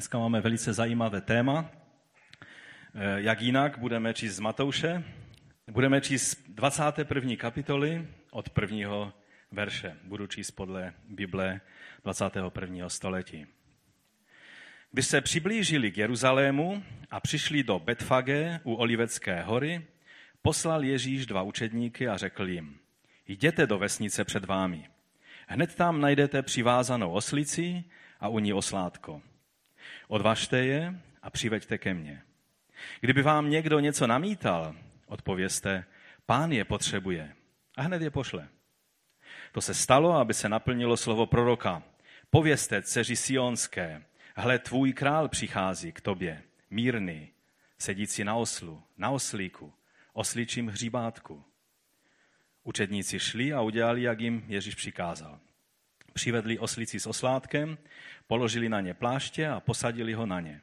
Dneska máme velice zajímavé téma. Eh, jak jinak budeme číst z Matouše? Budeme číst 21. kapitoly od prvního verše. Budu číst podle Bible 21. století. Když se přiblížili k Jeruzalému a přišli do Betfage u Olivecké hory, poslal Ježíš dva učedníky a řekl jim, jděte do vesnice před vámi. Hned tam najdete přivázanou oslici a u ní oslátko. Odvažte je a přiveďte ke mně. Kdyby vám někdo něco namítal, odpověste, pán je potřebuje a hned je pošle. To se stalo, aby se naplnilo slovo proroka. Povězte dceři Sionské, hle, tvůj král přichází k tobě, mírný, sedící na oslu, na oslíku, osličím hříbátku. Učedníci šli a udělali, jak jim Ježíš přikázal. Přivedli oslici s oslátkem, položili na ně pláště a posadili ho na ně.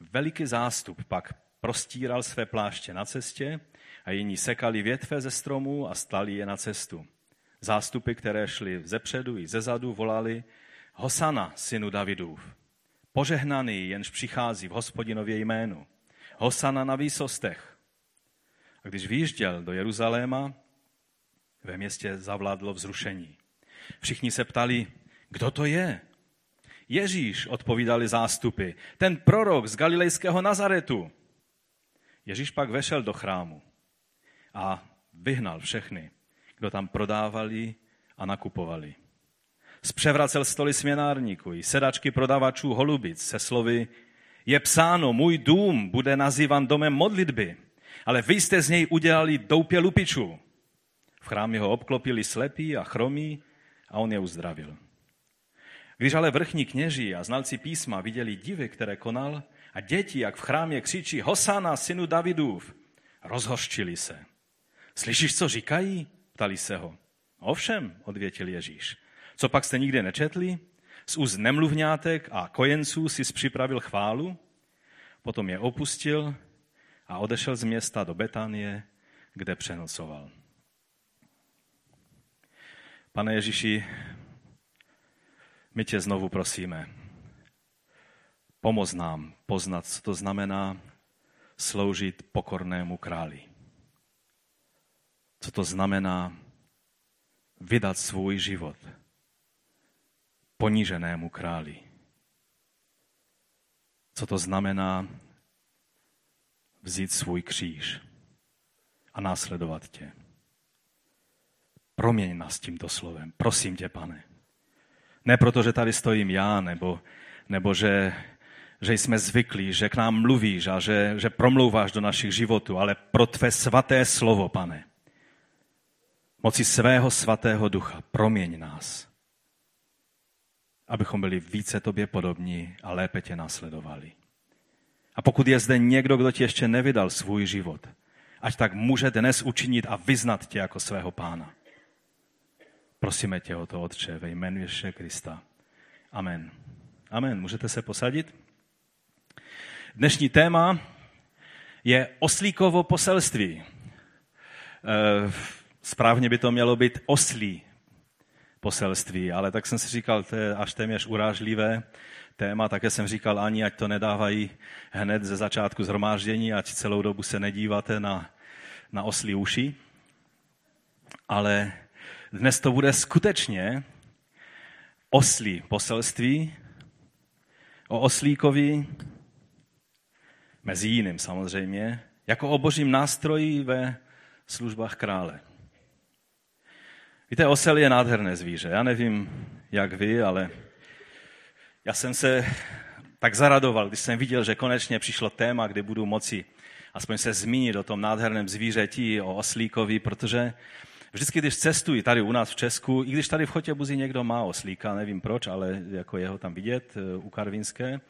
Veliký zástup pak prostíral své pláště na cestě a jiní sekali větve ze stromů a stali je na cestu. Zástupy, které šly ze předu i ze zadu, volali Hosana, synu Davidův. Požehnaný, jenž přichází v hospodinově jménu. Hosana na výsostech. A když vyjížděl do Jeruzaléma, ve městě zavládlo vzrušení. Všichni se ptali, kdo to je? Ježíš, odpovídali zástupy, ten prorok z galilejského Nazaretu. Ježíš pak vešel do chrámu a vyhnal všechny, kdo tam prodávali a nakupovali. Zpřevracel stoly směnárníků i sedačky prodavačů holubic se slovy je psáno, můj dům bude nazývan domem modlitby, ale vy jste z něj udělali doupě lupičů. V chrámě ho obklopili slepí a chromí a on je uzdravil. Když ale vrchní kněží a znalci písma viděli divy, které konal, a děti, jak v chrámě křičí Hosana, synu Davidův, rozhořčili se. Slyšíš, co říkají? Ptali se ho. Ovšem, odvětil Ježíš. Co pak jste nikdy nečetli? Z úst nemluvňátek a kojenců si připravil chválu? Potom je opustil a odešel z města do Betanie, kde přenocoval. Pane Ježíši, my tě znovu prosíme, pomoz nám poznat, co to znamená sloužit pokornému králi. Co to znamená vydat svůj život poníženému králi. Co to znamená vzít svůj kříž a následovat tě. Proměň nás tímto slovem. Prosím tě, pane. Ne proto, že tady stojím já, nebo, nebo že, že jsme zvyklí, že k nám mluvíš a že, že promlouváš do našich životů, ale pro tvé svaté slovo, pane. Moci svého svatého ducha proměň nás, abychom byli více tobě podobní a lépe tě následovali. A pokud je zde někdo, kdo ti ještě nevydal svůj život, ať tak může dnes učinit a vyznat tě jako svého pána. Prosíme tě o to, Otče, ve jménu Ježíše Krista. Amen. Amen. Můžete se posadit? Dnešní téma je oslíkovo poselství. Eh, správně by to mělo být oslí poselství, ale tak jsem si říkal, to je až téměř urážlivé téma, také jsem říkal, ani ať to nedávají hned ze začátku zhromáždění, ať celou dobu se nedíváte na, na oslí uši. Ale dnes to bude skutečně oslí poselství o oslíkovi, mezi jiným samozřejmě, jako o božím nástroji ve službách krále. Víte, osel je nádherné zvíře. Já nevím, jak vy, ale já jsem se tak zaradoval, když jsem viděl, že konečně přišlo téma, kde budu moci aspoň se zmínit o tom nádherném zvířeti, o oslíkovi, protože Vždycky, když cestuji tady u nás v Česku, i když tady v Chotěbuzi někdo má oslíka, nevím proč, ale jako jeho tam vidět eh, u Karvinské,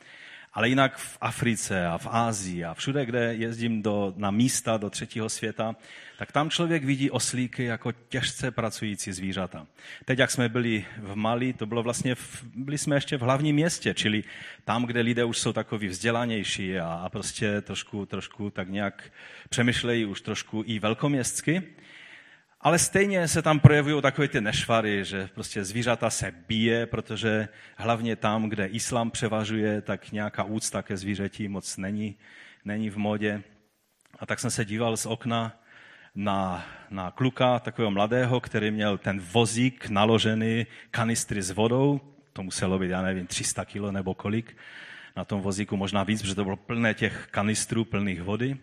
ale jinak v Africe a v Ázii a všude, kde jezdím do, na místa do třetího světa, tak tam člověk vidí oslíky jako těžce pracující zvířata. Teď, jak jsme byli v Mali, to bylo vlastně, v, byli jsme ještě v hlavním městě, čili tam, kde lidé už jsou takový vzdělanější a, a prostě trošku, trošku tak nějak přemýšlejí už trošku i velkoměstsky. Ale stejně se tam projevují takové ty nešvary, že prostě zvířata se bije, protože hlavně tam, kde islám převažuje, tak nějaká úcta ke zvířeti moc není, není v modě. A tak jsem se díval z okna na, na kluka, takového mladého, který měl ten vozík naložený kanistry s vodou, to muselo být, já nevím, 300 kilo nebo kolik, na tom vozíku možná víc, protože to bylo plné těch kanistrů plných vody.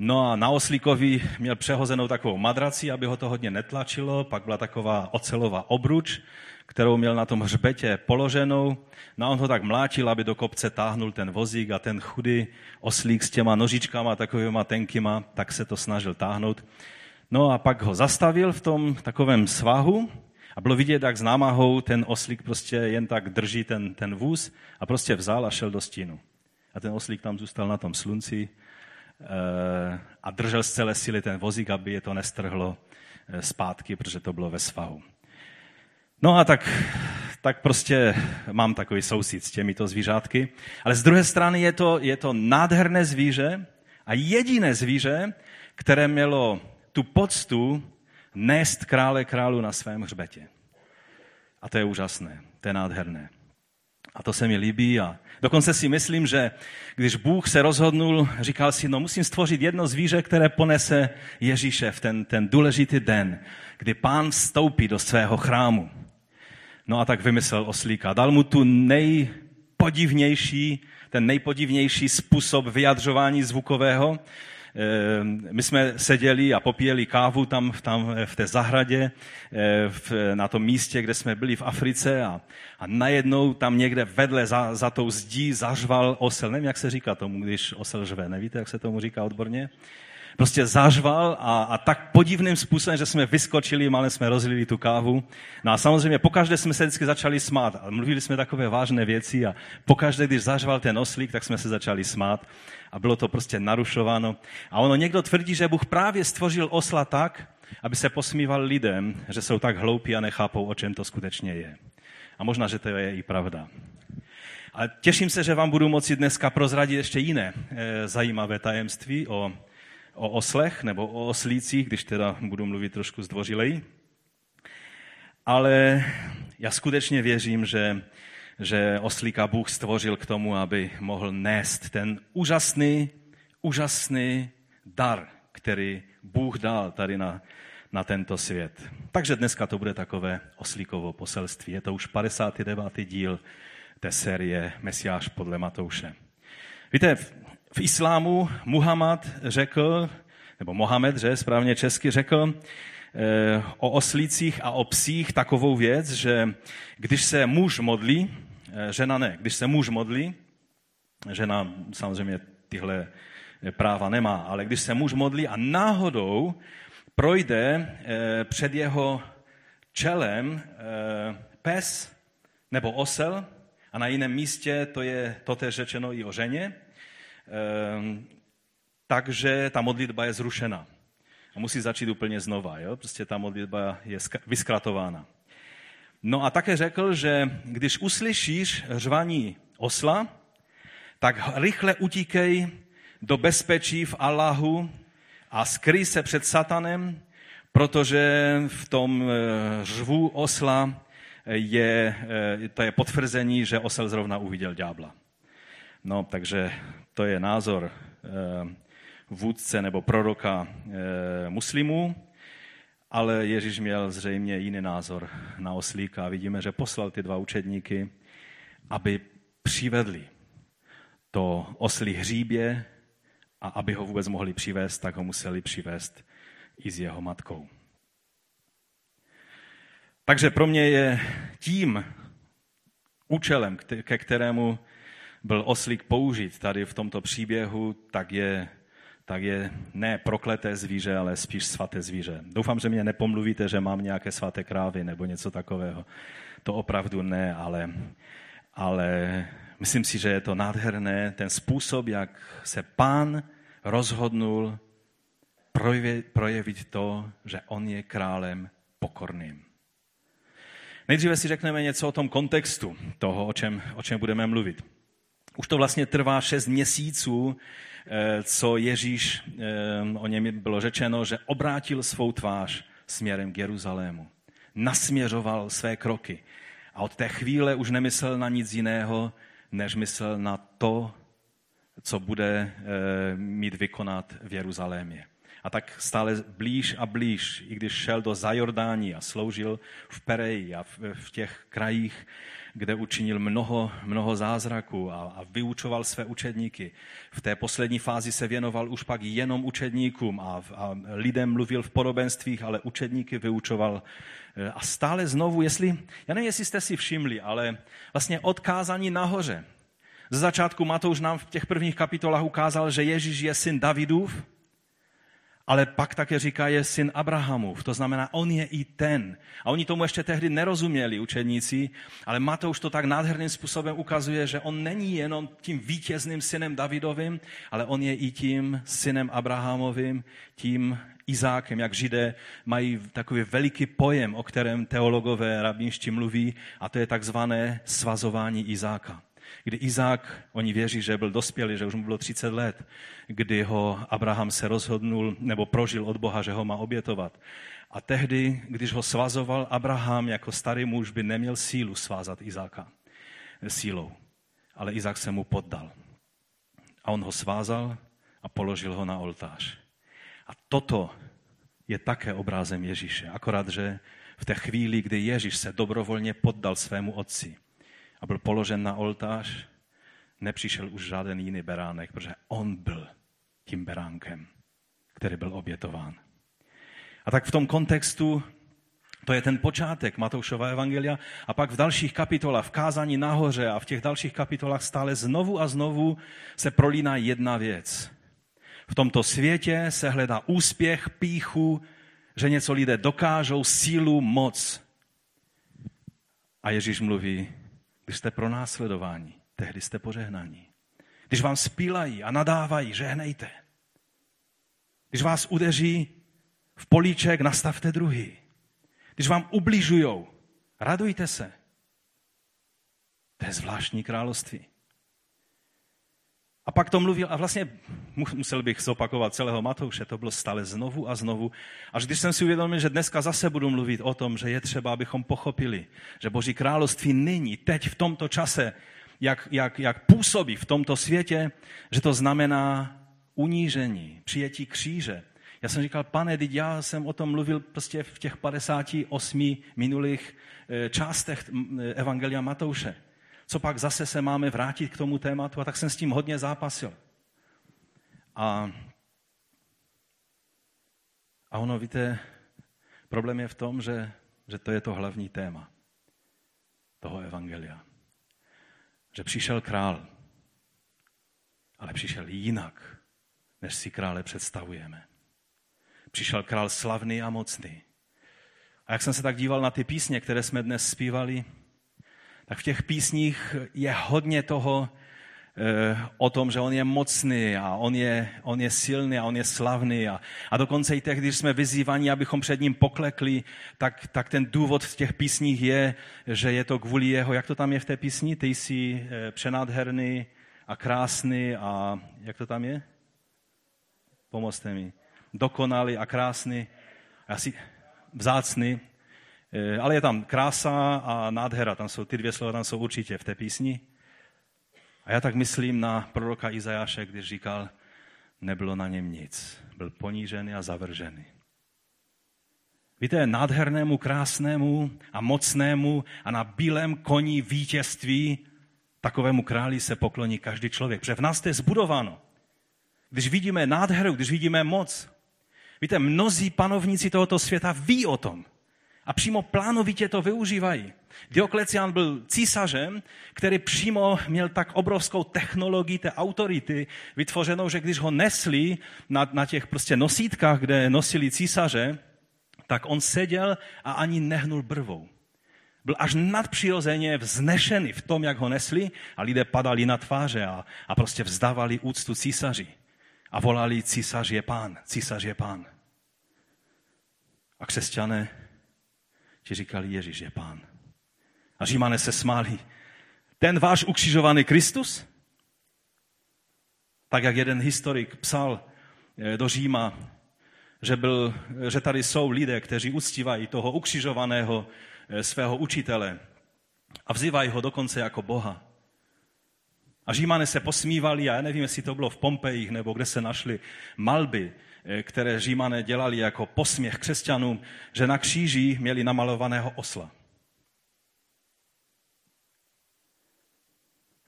No a na oslíkovi měl přehozenou takovou madraci, aby ho to hodně netlačilo, pak byla taková ocelová obruč, kterou měl na tom hřbetě položenou. No a on ho tak mlátil, aby do kopce táhnul ten vozík a ten chudý oslík s těma nožičkama takovýma tenkýma, tak se to snažil táhnout. No a pak ho zastavil v tom takovém svahu a bylo vidět, jak s námahou ten oslík prostě jen tak drží ten, ten vůz a prostě vzal a šel do stínu. A ten oslík tam zůstal na tom slunci a držel z celé síly ten vozík, aby je to nestrhlo eh, zpátky, protože to bylo ve svahu. No a tak, tak prostě mám takový soucit s těmito zvířátky. Ale z druhé strany je to, je to nádherné zvíře a jediné zvíře, které mělo tu poctu nést krále králu na svém hřbetě. A to je úžasné, to je nádherné. A to se mi líbí a dokonce si myslím, že když Bůh se rozhodnul, říkal si, no musím stvořit jedno zvíře, které ponese Ježíše v ten, ten důležitý den, kdy pán vstoupí do svého chrámu. No a tak vymyslel oslíka. Dal mu tu nejpodivnější, ten nejpodivnější způsob vyjadřování zvukového, my jsme seděli a popíjeli kávu tam, tam v té zahradě, eh, v, na tom místě, kde jsme byli v Africe a, a najednou tam někde vedle za, za tou zdí zařval osel. Nevím, jak se říká tomu, když osel žve. Nevíte, jak se tomu říká odborně? prostě zařval a, a tak podivným způsobem, že jsme vyskočili, malé jsme rozlili tu kávu. No a samozřejmě pokaždé jsme se vždycky začali smát mluvili jsme takové vážné věci a pokaždé, když zařval ten oslík, tak jsme se začali smát a bylo to prostě narušováno. A ono někdo tvrdí, že Bůh právě stvořil osla tak, aby se posmíval lidem, že jsou tak hloupí a nechápou, o čem to skutečně je. A možná, že to je i pravda. A těším se, že vám budu moci dneska prozradit ještě jiné e, zajímavé tajemství o o oslech nebo o oslících, když teda budu mluvit trošku zdvořilej. Ale já skutečně věřím, že, že oslíka Bůh stvořil k tomu, aby mohl nést ten úžasný, úžasný dar, který Bůh dal tady na, na tento svět. Takže dneska to bude takové oslíkovo poselství. Je to už 59. díl té série Mesiáš podle Matouše. Víte, v islámu Muhammad řekl, nebo Mohamed, že správně česky řekl, eh, o oslících a o psích takovou věc, že když se muž modlí, žena ne, když se muž modlí, žena samozřejmě tyhle práva nemá, ale když se muž modlí a náhodou projde eh, před jeho čelem pes nebo osel, a na jiném místě to je totéž řečeno i o ženě, takže ta modlitba je zrušena. A musí začít úplně znova. Jo? Prostě ta modlitba je vyskratována. No a také řekl, že když uslyšíš řvaní osla, tak rychle utíkej do bezpečí v Allahu a skryj se před satanem, protože v tom eh, řvu osla je, eh, to je potvrzení, že osel zrovna uviděl ďábla. No, takže to je názor eh, vůdce nebo proroka eh, muslimů, ale Ježíš měl zřejmě jiný názor na oslíka vidíme, že poslal ty dva učedníky, aby přivedli to oslí hříbě a aby ho vůbec mohli přivést, tak ho museli přivést i s jeho matkou. Takže pro mě je tím účelem, ke kterému byl oslík použit tady v tomto příběhu, tak je, tak je ne prokleté zvíře, ale spíš svaté zvíře. Doufám, že mě nepomluvíte, že mám nějaké svaté krávy nebo něco takového. To opravdu ne, ale, ale myslím si, že je to nádherné, ten způsob, jak se pán rozhodnul projevit to, že on je králem pokorným. Nejdříve si řekneme něco o tom kontextu toho, o čem, o čem budeme mluvit. Už to vlastně trvá šest měsíců, eh, co Ježíš, eh, o něm bylo řečeno, že obrátil svou tvář směrem k Jeruzalému. Nasměřoval své kroky. A od té chvíle už nemyslel na nic jiného, než myslel na to, co bude eh, mít vykonat v Jeruzalémě. A tak stále blíž a blíž, i když šel do Zajordání a sloužil v Pereji a v, v těch krajích, kde učinil mnoho, mnoho zázraků a, a vyučoval své učedníky. V té poslední fázi se věnoval už pak jenom učedníkům a, a lidem mluvil v podobenstvích, ale učedníky vyučoval. E, a stále znovu, jestli, já nevím, jestli jste si všimli, ale vlastně odkázání nahoře. Ze začátku Matouš nám v těch prvních kapitolách ukázal, že Ježíš je syn Davidův, ale pak také říká, je syn Abrahamův. To znamená, on je i ten. A oni tomu ještě tehdy nerozuměli, učeníci, ale Matouš to tak nádherným způsobem ukazuje, že on není jenom tím vítězným synem Davidovým, ale on je i tím synem Abrahamovým, tím Izákem, jak židé mají takový veliký pojem, o kterém teologové rabínští mluví, a to je takzvané svazování Izáka kdy Izák, oni věří, že byl dospělý, že už mu bylo 30 let, kdy ho Abraham se rozhodnul nebo prožil od Boha, že ho má obětovat. A tehdy, když ho svazoval, Abraham jako starý muž by neměl sílu svázat Izáka sílou. Ale Izák se mu poddal. A on ho svázal a položil ho na oltář. A toto je také obrázem Ježíše. Akorát, že v té chvíli, kdy Ježíš se dobrovolně poddal svému otci, a byl položen na oltář, nepřišel už žádný jiný beránek, protože on byl tím beránkem, který byl obětován. A tak v tom kontextu to je ten počátek Matoušova evangelia a pak v dalších kapitolách, v kázání nahoře a v těch dalších kapitolách stále znovu a znovu se prolíná jedna věc. V tomto světě se hledá úspěch, píchu, že něco lidé dokážou, sílu, moc. A Ježíš mluví, když jste pronásledováni, tehdy jste požehnaní. Když vám spílají a nadávají, žehnejte. Když vás udeří v políček, nastavte druhý. Když vám ubližujou, radujte se. To je zvláštní království. A pak to mluvil, a vlastně musel bych zopakovat celého Matouše, to bylo stále znovu a znovu. Až když jsem si uvědomil, že dneska zase budu mluvit o tom, že je třeba, abychom pochopili, že Boží království nyní, teď v tomto čase, jak, jak, jak působí v tomto světě, že to znamená unížení, přijetí kříže. Já jsem říkal, pane, teď já jsem o tom mluvil prostě v těch 58 minulých eh, částech Evangelia Matouše co pak zase se máme vrátit k tomu tématu a tak jsem s tím hodně zápasil. A, a ono, víte, problém je v tom, že, že to je to hlavní téma toho evangelia. Že přišel král, ale přišel jinak, než si krále představujeme. Přišel král slavný a mocný. A jak jsem se tak díval na ty písně, které jsme dnes zpívali, tak v těch písních je hodně toho eh, o tom, že on je mocný a on je, on je silný a on je slavný. A, a dokonce i těch, když jsme vyzývaní, abychom před ním poklekli, tak, tak ten důvod v těch písních je, že je to kvůli jeho, jak to tam je v té písni? Ty jsi eh, přenádherný a krásný a jak to tam je? Pomozte mi. Dokonalý a krásný. Asi vzácný ale je tam krása a nádhera, tam jsou ty dvě slova, tam jsou určitě v té písni. A já tak myslím na proroka Izajáše, když říkal, nebylo na něm nic. Byl ponížený a zavržený. Víte, nádhernému, krásnému a mocnému a na bílém koni vítězství takovému králi se pokloní každý člověk. Protože v nás to je zbudováno. Když vidíme nádheru, když vidíme moc. Víte, mnozí panovníci tohoto světa ví o tom a přímo plánovitě to využívají. Dioklecián byl císařem, který přímo měl tak obrovskou technologii té autority vytvořenou, že když ho nesli na, na těch prostě nosítkách, kde nosili císaře, tak on seděl a ani nehnul brvou. Byl až nadpřirozeně vznešený v tom, jak ho nesli a lidé padali na tváře a, a prostě vzdávali úctu císaři. A volali císař je pán, císař je pán. A křesťané ti říkali, Ježíš je pán. A římané se smáli. Ten váš ukřižovaný Kristus? Tak jak jeden historik psal eh, do Říma, že, byl, že tady jsou lidé, kteří uctívají toho ukřižovaného eh, svého učitele a vzývají ho dokonce jako Boha. A Římané se posmívali, a já nevím, jestli to bylo v Pompejích, nebo kde se našly malby, eh, které Římané dělali jako posměch křesťanům, že na kříži měli namalovaného osla.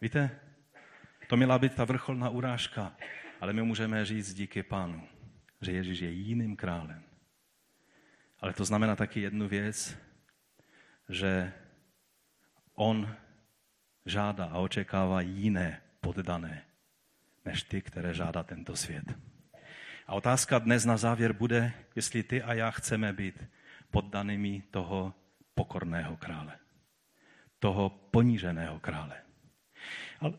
Víte, to měla být ta vrcholná urážka, ale my můžeme říct díky pánu, že Ježíš je jiným králem. Ale to znamená taky jednu věc, že on žádá a očekává jiné poddané, než ty, které žádá tento svět. A otázka dnes na závěr bude, jestli ty a já chceme být poddanými toho pokorného krále, toho poníženého krále.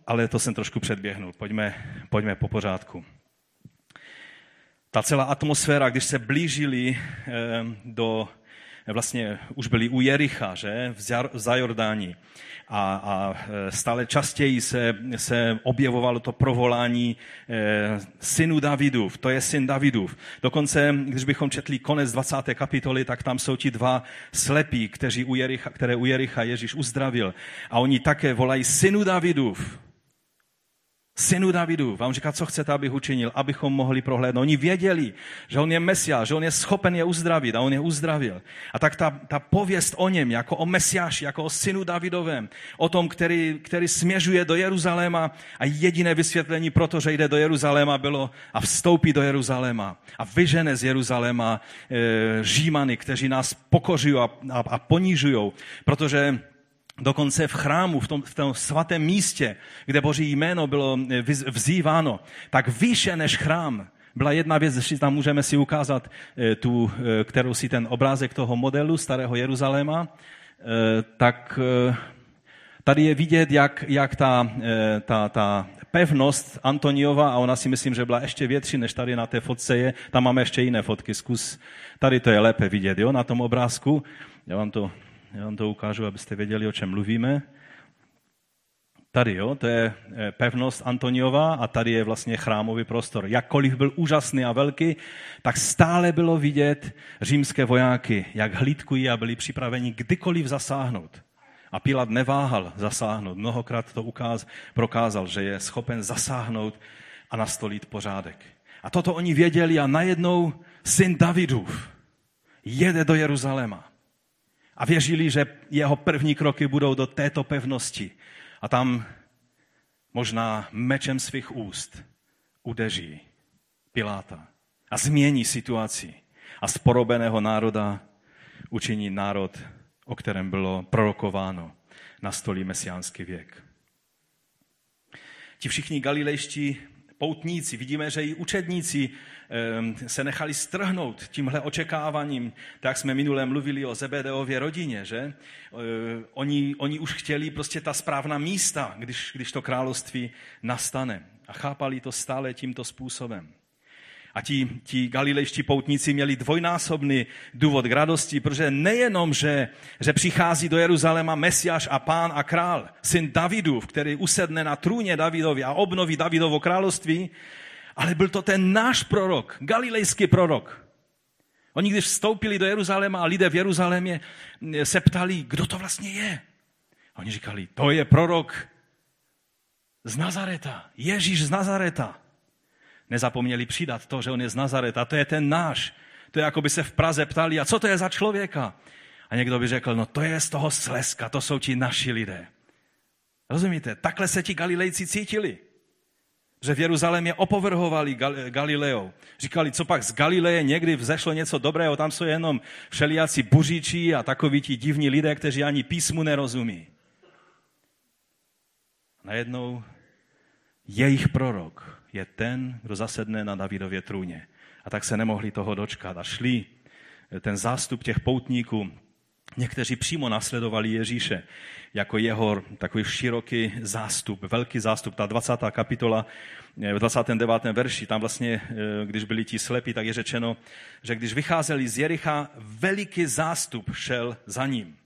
Ale to jsem trošku předběhnul. Pojďme, pojďme po pořádku. Ta celá atmosféra, když se blížili eh, do, vlastně už byli u Jericha, že, v Zajordání. A, a eh, stále častěji se, se objevovalo to provolání e, synu Davidův, to je syn Davidův. Dokonce, když bychom četli konec 20. kapitoly, tak tam jsou ti dva slepí, kteří u Jericha, které u Jericha Ježíš uzdravil. A oni také volají synu Davidův synu Davidu, vám říká, co chcete, abych učinil, abychom mohli prohlédnout. Oni věděli, že on je Mesiáš, že on je schopen je uzdravit a on je uzdravil. A tak ta, ta pověst o něm, jako o Mesiáši, jako o synu Davidovém, o tom, který, který směřuje do Jeruzaléma a jediné vysvětlení pro to, že jde do Jeruzaléma, bylo a vstoupí do Jeruzaléma a vyžene z Jeruzaléma e, Žímany, kteří nás pokořují a, a, a ponížují, protože dokonce v chrámu, v tom, v tom svatém místě, kde Boží jméno bylo eh, vzýváno, tak výše než chrám byla jedna věc, že tam můžeme si ukázat eh, tu, eh, kterou si ten obrázek toho modelu starého Jeruzaléma, tak tady je vidět, jak, jak ta, ta, ta pevnost Antoniova, a ona si myslím, že byla ještě větší, než tady na té fotce je. Tam máme ještě jiné fotky, zkus. Tady to je lépe vidět, jo, na tom obrázku. Já vám to já vám to ukážu, abyste věděli, o čem mluvíme. Tady, jo, to je eh, pevnost Antoniova a tady je vlastně chrámový prostor. Jakkoliv byl úžasný a velký, tak stále bylo vidět římské vojáky, jak hlídkují a byli připraveni kdykoliv zasáhnout. A Pilat neváhal zasáhnout. Mnohokrát to ukáz, prokázal, že je schopen zasáhnout a nastolit pořádek. A toto oni věděli a najednou syn Davidův jede do Jeruzaléma a věřili, že jeho první kroky budou do této pevnosti. A tam možná mečem svých úst udeří Piláta a změní situaci. A z porobeného národa učiní národ, o kterém bylo prorokováno na stolí mesiánský věk. Ti všichni galilejští poutníci, vidíme, že i učedníci se nechali strhnout tímhle očekáváním, tak jsme minule mluvili o Zebedeově rodině, že? Ehm, oni, oni už chtěli prostě ta správná místa, když, když to království nastane. A chápali to stále tímto způsobem. A ti, ti galilejští poutníci měli dvojnásobný důvod k radosti, protože nejenom, že, že přichází do Jeruzaléma Mesiáš a pán a král, syn Davidův, který usedne na trůně Davidovi a obnoví Davidovo království, ale byl to ten náš prorok, galilejský prorok. Oni, když vstoupili do Jeruzaléma a lidé v Jeruzalémě se ptali, kdo to vlastně je. Oni říkali, to je prorok z Nazareta, Ježíš z Nazareta nezapomněli přidat to, že on je z Nazareta. To je ten náš. To je jako by se v Praze ptali, a co to je za člověka? A někdo by řekl, no to je z toho Sleska, to jsou ti naši lidé. Rozumíte? Takhle se ti Galilejci cítili. Že v Jeruzalémě opovrhovali Gal- Galileou. Říkali, co pak z Galileje někdy vzešlo něco dobrého, tam jsou jenom všelijací buříči a takoví ti divní lidé, kteří ani písmu nerozumí. Najednou jejich prorok je ten, kdo zasedne na Davidově trůně. A tak se nemohli toho dočkat a šli ten zástup těch poutníků. Někteří přímo nasledovali Ježíše jako jeho takový široký zástup, velký zástup. Ta 20. kapitola v 29. verši, tam vlastně, eh, když byli ti slepí, tak je řečeno, že když vycházeli z Jericha, veliký zástup šel za ním.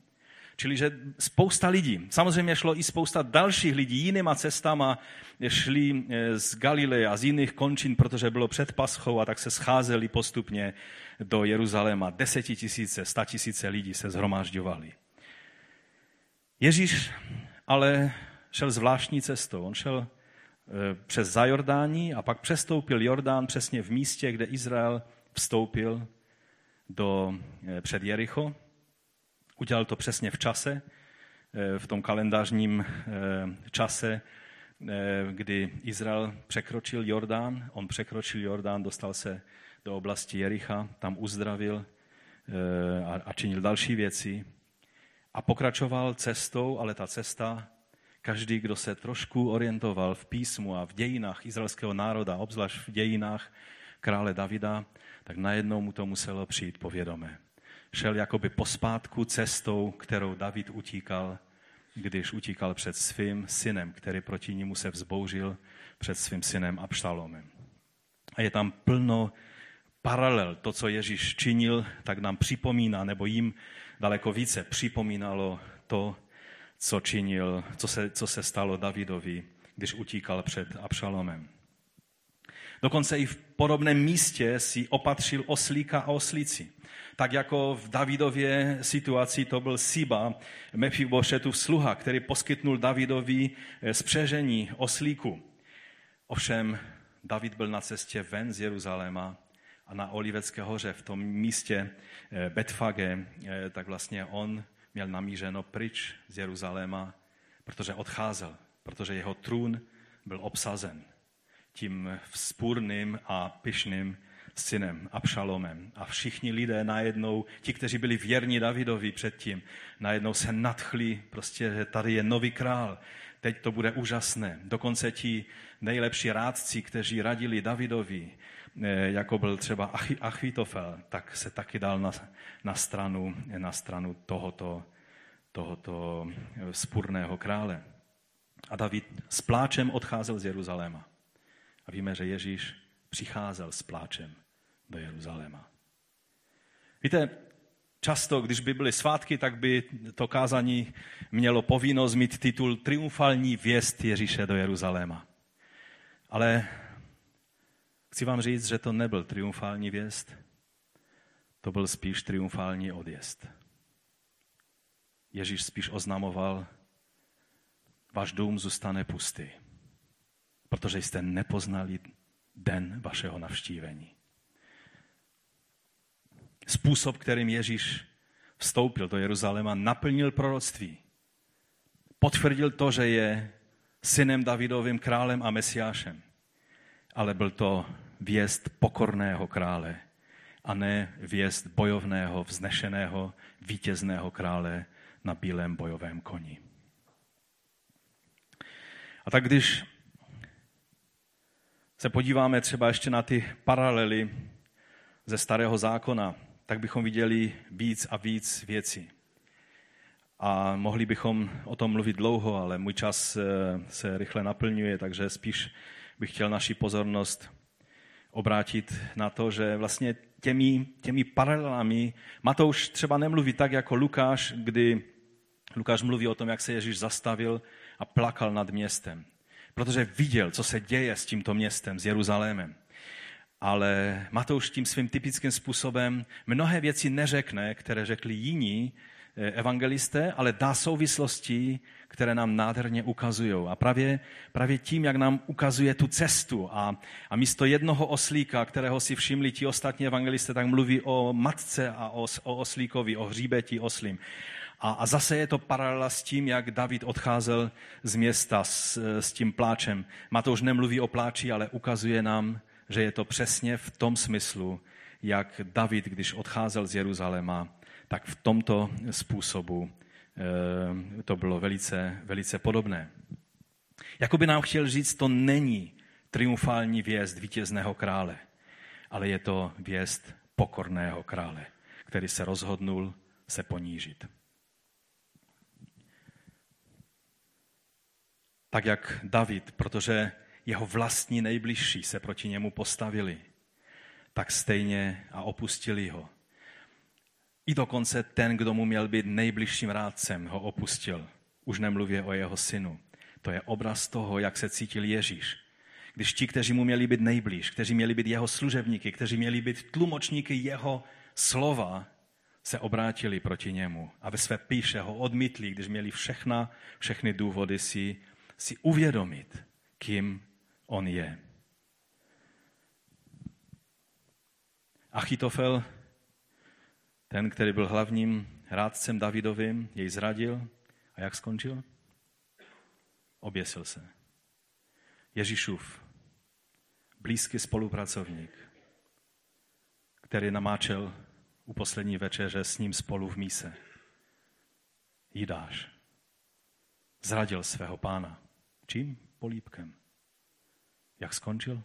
Čili, že spousta lidí, samozřejmě šlo i spousta dalších lidí jinýma cestama, šli eh, z Galileje a z jiných končin, protože bylo před Paschou a tak se scházeli postupně do Jeruzaléma. Desetitisíce, statisíce lidí se zhromážďovali. Ježíš ale šel zvláštní cestou. On šel eh, přes Zajordání a pak přestoupil Jordán přesně v místě, kde Izrael vstoupil do, eh, před Jericho. Udělal to přesně v čase, eh, v tom kalendářním čase, kdy Izrael překročil Jordán. On překročil Jordán, dostal se do oblasti Jericha, tam uzdravil a činil další věci a pokračoval cestou, ale ta cesta, každý, kdo se trošku orientoval v písmu a v dějinách izraelského národa, obzvlášť v dějinách krále Davida, tak najednou mu to muselo přijít povědomé. Šel jakoby pospátku cestou, kterou David utíkal, když utíkal před svým synem, který proti němu se vzbouřil, před svým synem Abšalomem. A je tam plno paralel. To, co Ježíš činil, tak nám připomíná, nebo jim daleko více připomínalo to, co činil, co se, co se stalo Davidovi, když utíkal před Abšalomem. Dokonce i v podobném místě si opatřil oslíka a oslici. Tak jako v Davidově situaci to byl Siba, Mefibošetův sluha, který poskytnul Davidovi eh, spřežení oslíku. Ovšem David byl na cestě ven z Jeruzaléma a na Olivecké hoře, v tom místě eh, Betfage, eh, tak vlastně on měl namířeno pryč z Jeruzaléma, protože odcházel, protože jeho trůn byl obsazen tím vzpůrným a pyšným synem Abšalomem. A všichni lidé najednou, ti, kteří byli věrní Davidovi předtím, najednou se nadchli, prostě, že tady je nový král, teď to bude úžasné. Dokonce ti nejlepší rádci, kteří radili Davidovi, jako byl třeba Achitofel, tak se taky dal na, na stranu, na stranu tohoto, tohoto eh, spurného krále. A David s pláčem odcházel z Jeruzaléma. A víme, že Ježíš přicházel s pláčem do Jeruzaléma. Víte, často, když by byly svátky, tak by to kázání mělo povinnost mít titul Triumfální věst Ježíše do Jeruzaléma. Ale Chci vám říct, že to nebyl triumfální věst, to byl spíš triumfální odjezd. Ježíš spíš oznamoval, váš dům zůstane pustý, protože jste nepoznali den vašeho navštívení. Způsob, kterým Ježíš vstoupil do Jeruzaléma, naplnil proroctví. Potvrdil to, že je synem Davidovým, králem a mesiášem. Ale byl to věst pokorného krále a ne věst bojovného, vznešeného, vítězného krále na bílém bojovém koni. A tak když se podíváme třeba ještě na ty paralely ze starého zákona, tak bychom viděli víc a víc věcí. A mohli bychom o tom mluvit dlouho, ale můj čas eh, se rychle naplňuje, takže spíš bych chtěl naši pozornost obrátit na to, že vlastně těmi, těmi paralelami Matouš třeba nemluví tak jako Lukáš, kdy Lukáš mluví o tom, jak se Ježíš zastavil a plakal nad městem. Protože viděl, co se děje s tímto městem, s Jeruzalémem. Ale Matouš tím svým typickým způsobem mnohé věci neřekne, které řekli jiní evangelisté, ale dá souvislosti které nám nádherně ukazují. A právě, právě tím, jak nám ukazuje tu cestu a, a místo jednoho oslíka, kterého si všimli ti ostatní evangelisté, tak mluví o matce a o, o oslíkovi, o hříbeti oslím. A, a zase je to paralela s tím, jak David odcházel z města s, s tím pláčem. Matouš nemluví o pláči, ale ukazuje nám, že je to přesně v tom smyslu, jak David, když odcházel z Jeruzaléma, tak v tomto způsobu Eh, to bylo velice, velice podobné. Jakoby nám chtěl říct, to není triumfální věst vítězného krále, ale je to věst pokorného krále, který se rozhodnul se ponížit. Tak jak David, protože jeho vlastní nejbližší se proti němu postavili, tak stejně a opustili ho. I dokonce ten, kdo mu měl být nejbližším rádcem, ho opustil. Už nemluvě o jeho synu. To je obraz toho, jak se cítil Ježíš. Když ti, kteří mu měli být nejblíž, kteří měli být jeho služebníky, kteří měli být tlumočníky jeho slova, se obrátili proti němu a ve své píše ho odmítli, když měli všechna, všechny důvody si, si uvědomit, kým on je. Achitofel, ten, který byl hlavním rádcem Davidovým, jej zradil. A jak skončil? Oběsil se. Ježíšův blízký spolupracovník, který namáčel u poslední večeře s ním spolu v míse. Jidáš. Zradil svého pána. Čím? Polípkem. Jak skončil?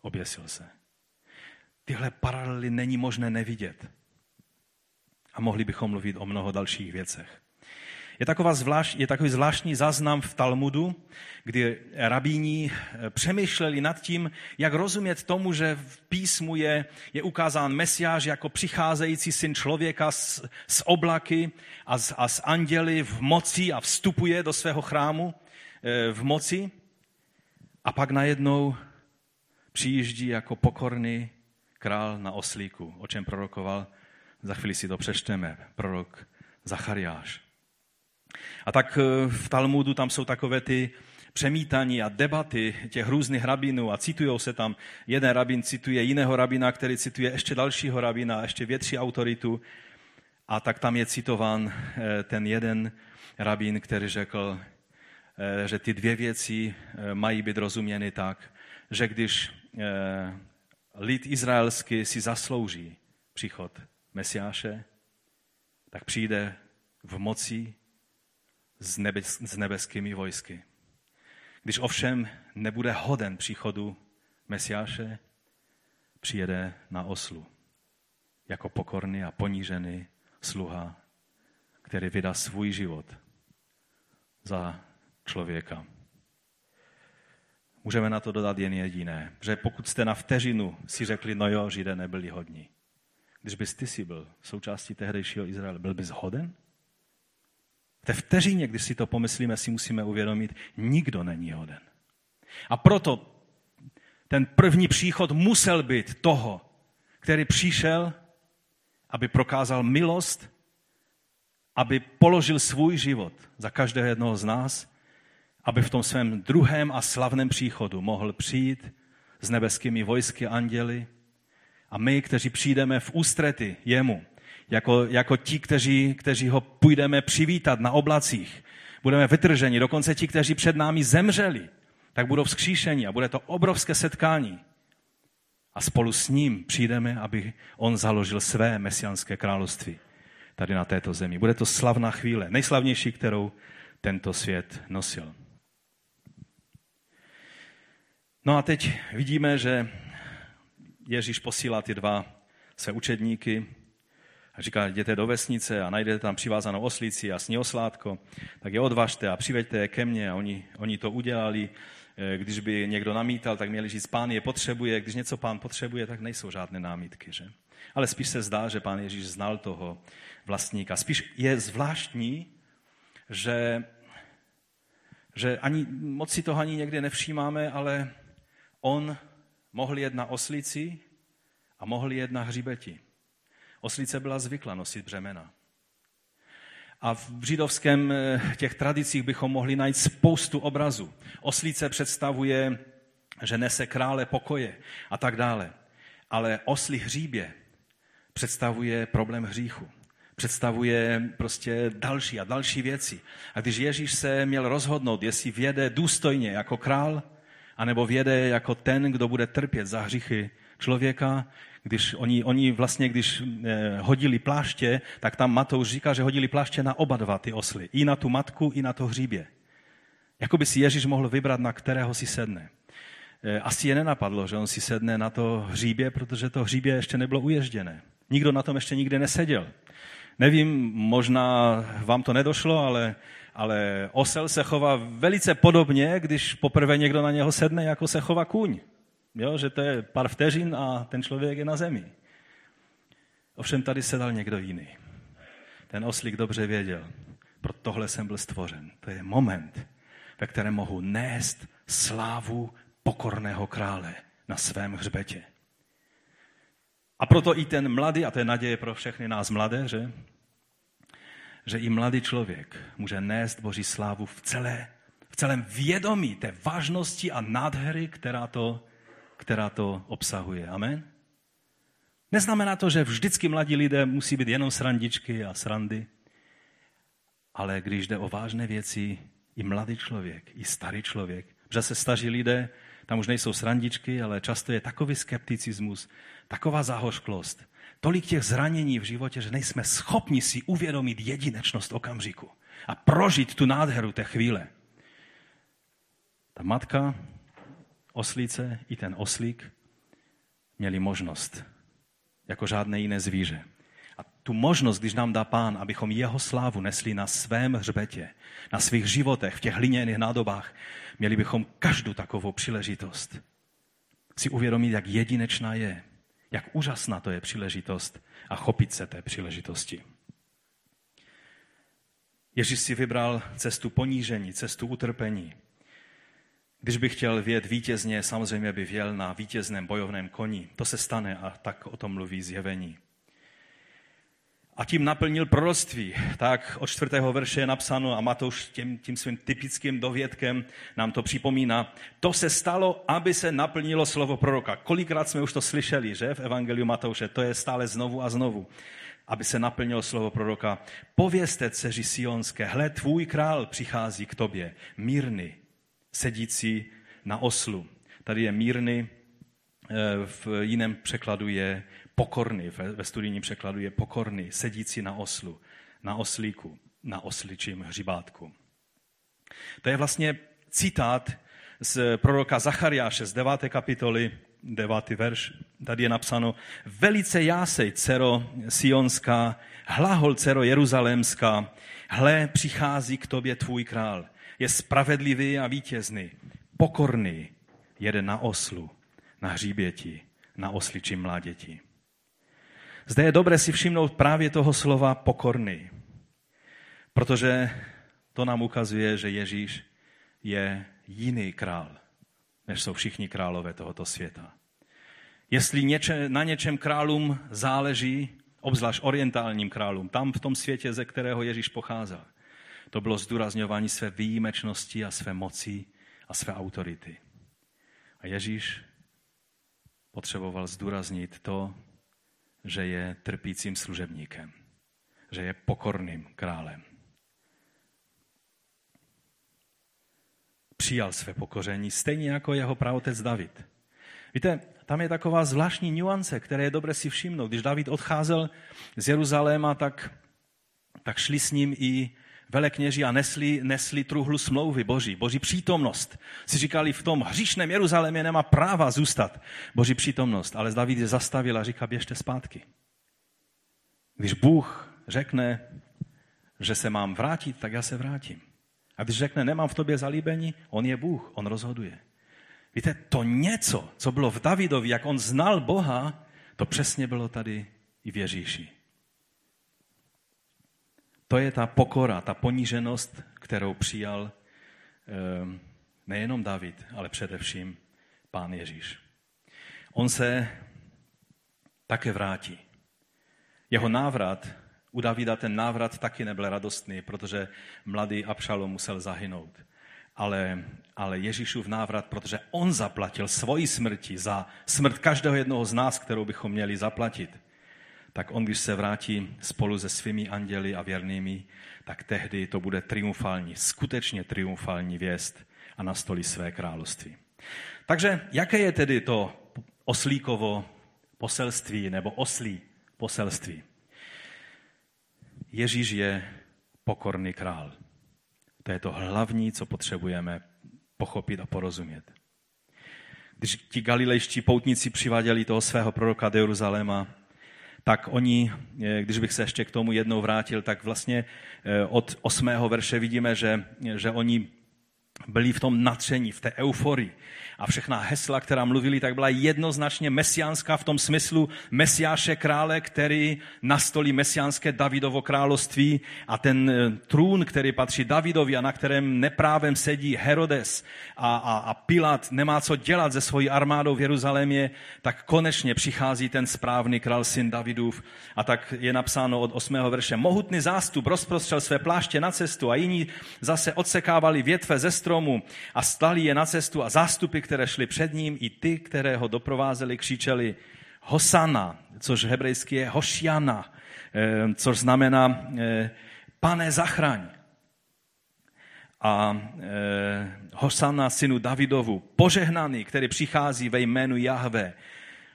Oběsil se. Tyhle paralely není možné nevidět. A mohli bychom mluvit o mnoho dalších věcech. Je, taková zvlášť, je takový zvláštní záznam v Talmudu, kdy rabíni eh, přemýšleli nad tím, jak rozumět tomu, že v písmu je, je ukázán Mesiáš jako přicházející syn člověka z, z oblaky a z, a z anděly v moci a vstupuje do svého chrámu eh, v moci. A pak najednou přijíždí jako pokorný král na oslíku, o čem prorokoval, za chvíli si to přečteme, prorok Zachariáš. A tak eh, v Talmudu tam jsou takové ty přemítání a debaty těch různých rabinů a citují se tam. Jeden rabin cituje jiného rabina, který cituje ještě dalšího rabina, ještě větší autoritu. A tak tam je citován eh, ten jeden rabin, který řekl, eh, že ty dvě věci mají být rozuměny tak, že když lid izraelský si zaslouží příchod Mesiáše, tak přijde v moci s, nebes, s nebeskými vojsky. Když ovšem nebude hoden příchodu Mesiáše, přijede na oslu jako pokorný a ponížený sluha, který vydá svůj život za člověka. Můžeme na to dodat jen jediné, že pokud jste na vteřinu si řekli, no jo, Židé nebyli hodní. Když bys ty si byl součástí tehdejšího Izraele, byl bys hoden? V té vteřině, když si to pomyslíme, si musíme uvědomit, nikdo není hoden. A proto ten první příchod musel být toho, který přišel, aby prokázal milost, aby položil svůj život za každého jednoho z nás, aby v tom svém druhém a slavném příchodu mohl přijít s nebeskými vojsky anděly a my, kteří přijdeme v ústrety jemu, jako, jako ti, kteří, kteří ho půjdeme přivítat na oblacích. Budeme vytrženi, dokonce ti, kteří před námi zemřeli, tak budou vzkříšeni a bude to obrovské setkání. A spolu s ním přijdeme, aby on založil své mesianské království tady na této zemi. Bude to slavná chvíle, nejslavnější, kterou tento svět nosil. No a teď vidíme, že Ježíš posílá ty dva své učedníky, a říká, jděte do vesnice a najdete tam přivázanou oslici a sněoslátko, tak je odvažte a přiveďte je ke mně. A oni, oni to udělali. Eh, když by někdo namítal, tak měli říct, pán je potřebuje. Když něco pán potřebuje, tak nejsou žádné námitky. Že? Ale spíš se zdá, že pán Ježíš znal toho vlastníka. Spíš je zvláštní, že, že ani, moc si toho ani někdy nevšímáme, ale on mohl jet na oslici a mohl jet na hřibeti. Oslice byla zvykla nosit břemena. A v židovském eh, těch tradicích bychom mohli najít spoustu obrazů. Oslice představuje, že nese krále pokoje a tak dále. Ale osli hříbě představuje problém hříchu. Představuje prostě další a další věci. A když Ježíš se měl rozhodnout, jestli věde důstojně jako král, anebo věde jako ten, kdo bude trpět za hříchy člověka, když oni, oni vlastně, když eh, hodili pláště, tak tam Matouš říká, že hodili pláště na oba dva ty osly. I na tu matku, i na to hříbě. Jakoby si Ježíš mohl vybrat, na kterého si sedne. Eh, asi je nenapadlo, že on si sedne na to hříbě, protože to hříbě ještě nebylo uježděné. Nikdo na tom ještě nikdy neseděl. Nevím, možná vám to nedošlo, ale, ale osel se chová velice podobně, když poprvé někdo na něho sedne, jako se chová kůň. Jo, že to je pár vteřin a ten člověk je na zemi. Ovšem tady se dal někdo jiný. Ten oslík dobře věděl, pro tohle jsem byl stvořen. To je moment, ve kterém mohu nést slávu pokorného krále na svém hřbetě. A proto i ten mladý, a to je naděje pro všechny nás mladé, že? Že i mladý člověk může nést Boží slávu v, celé, v celém vědomí té vážnosti a nádhery, která to, která to obsahuje. Amen? Neznamená to, že vždycky mladí lidé musí být jenom srandičky a srandy, ale když jde o vážné věci, i mladý člověk, i starý člověk, že se staří lidé, tam už nejsou srandičky, ale často je takový skepticismus, taková zahořklost, tolik těch zranění v životě, že nejsme schopni si uvědomit jedinečnost okamžiku a prožít tu nádheru té chvíle. Ta matka, oslíce i ten oslík měli možnost, jako žádné jiné zvíře. A tu možnost, když nám dá pán, abychom jeho slávu nesli na svém hřbetě, na svých životech, v těch hliněných nádobách, měli bychom každou takovou příležitost si uvědomit, jak jedinečná je, jak úžasná to je příležitost a chopit se té příležitosti. Ježíš si vybral cestu ponížení, cestu utrpení. Když by chtěl vět vítězně, samozřejmě by věl na vítězném bojovném koni. To se stane a tak o tom mluví zjevení a tím naplnil proroctví. Tak od čtvrtého verše je napsáno a Matouš tím, tím svým typickým dovědkem nám to připomíná. To se stalo, aby se naplnilo slovo proroka. Kolikrát jsme už to slyšeli, že v Evangeliu Matouše, to je stále znovu a znovu aby se naplnilo slovo proroka. Povězte, dceři Sionské, hle, tvůj král přichází k tobě, mírny, sedící na oslu. Tady je mírny, eh, v jiném překladu je pokorný, ve, ve studijním překladu je pokorný, sedící na oslu, na oslíku, na osličím hřibátku. To je vlastně citát z proroka Zachariáše z 9. kapitoly, 9. verš. Tady je napsáno, velice jásej, dcero Sionská, hlahol, dcero Jeruzalémská, hle, přichází k tobě tvůj král. Je spravedlivý a vítězný, pokorný, jede na oslu, na hříběti, na osličím mláděti. Zde je dobré si všimnout právě toho slova pokorný, protože to nám ukazuje, že Ježíš je jiný král, než jsou všichni králové tohoto světa. Jestli něče, na něčem králům záleží, obzvlášť orientálním králům, tam v tom světě, ze kterého Ježíš pocházel, to bylo zdůrazňování své výjimečnosti a své moci a své autority. A Ježíš potřeboval zdůraznit to, že je trpícím služebníkem, že je pokorným králem. Přijal své pokoření, stejně jako jeho pravotec David. Víte, tam je taková zvláštní nuance, které je dobré si všimnout. Když David odcházel z Jeruzaléma, tak, tak šli s ním i velekněži a nesli, nesli truhlu smlouvy Boží, Boží přítomnost. Si říkali, v tom hříšném Jeruzalémě nemá práva zůstat Boží přítomnost, ale David je zastavil a říká, běžte zpátky. Když Bůh řekne, že se mám vrátit, tak já se vrátím. A když řekne, nemám v tobě zalíbení, on je Bůh, on rozhoduje. Víte, to něco, co bylo v Davidovi, jak on znal Boha, to přesně bylo tady i v Ježíši. To je ta pokora, ta poníženost, kterou přijal ehm, nejenom David, ale především pán Ježíš. On se také vrátí. Jeho návrat, u Davida ten návrat taky nebyl radostný, protože mladý Abšalom musel zahynout. Ale, ale Ježíšův návrat, protože on zaplatil svoji smrti za smrt každého jednoho z nás, kterou bychom měli zaplatit tak on, když se vrátí spolu se svými anděli a věrnými, tak tehdy to bude triumfální, skutečně triumfální věst a nastolí své království. Takže jaké je tedy to oslíkovo poselství nebo oslí poselství? Ježíš je pokorný král. To je to hlavní, co potřebujeme pochopit a porozumět. Když ti galilejští poutníci přiváděli toho svého proroka do Jeruzaléma, tak oni, eh, když bych se ještě k tomu jednou vrátil, tak vlastně eh, od osmého verše vidíme, že, že oni byli v tom natření, v té euforii. A všechna hesla, která mluvili, tak byla jednoznačně mesiánská v tom smyslu mesiáše krále, který nastolí mesiánské Davidovo království a ten eh, trůn, který patří Davidovi a na kterém neprávem sedí Herodes a, a, a Pilat nemá co dělat se svojí armádou v Jeruzalémě, tak konečně přichází ten správný král syn Davidův. A tak je napsáno od 8. verše. Mohutný zástup rozprostřel své pláště na cestu a jiní zase odsekávali větve ze stromu a stali je na cestu a zástupy, které šly před ním, i ty, které ho doprovázeli, křičeli Hosana, což hebrejsky je Hošiana, eh, což znamená eh, pane zachraň. A eh, Hosana synu Davidovu, požehnaný, který přichází ve jménu Jahve,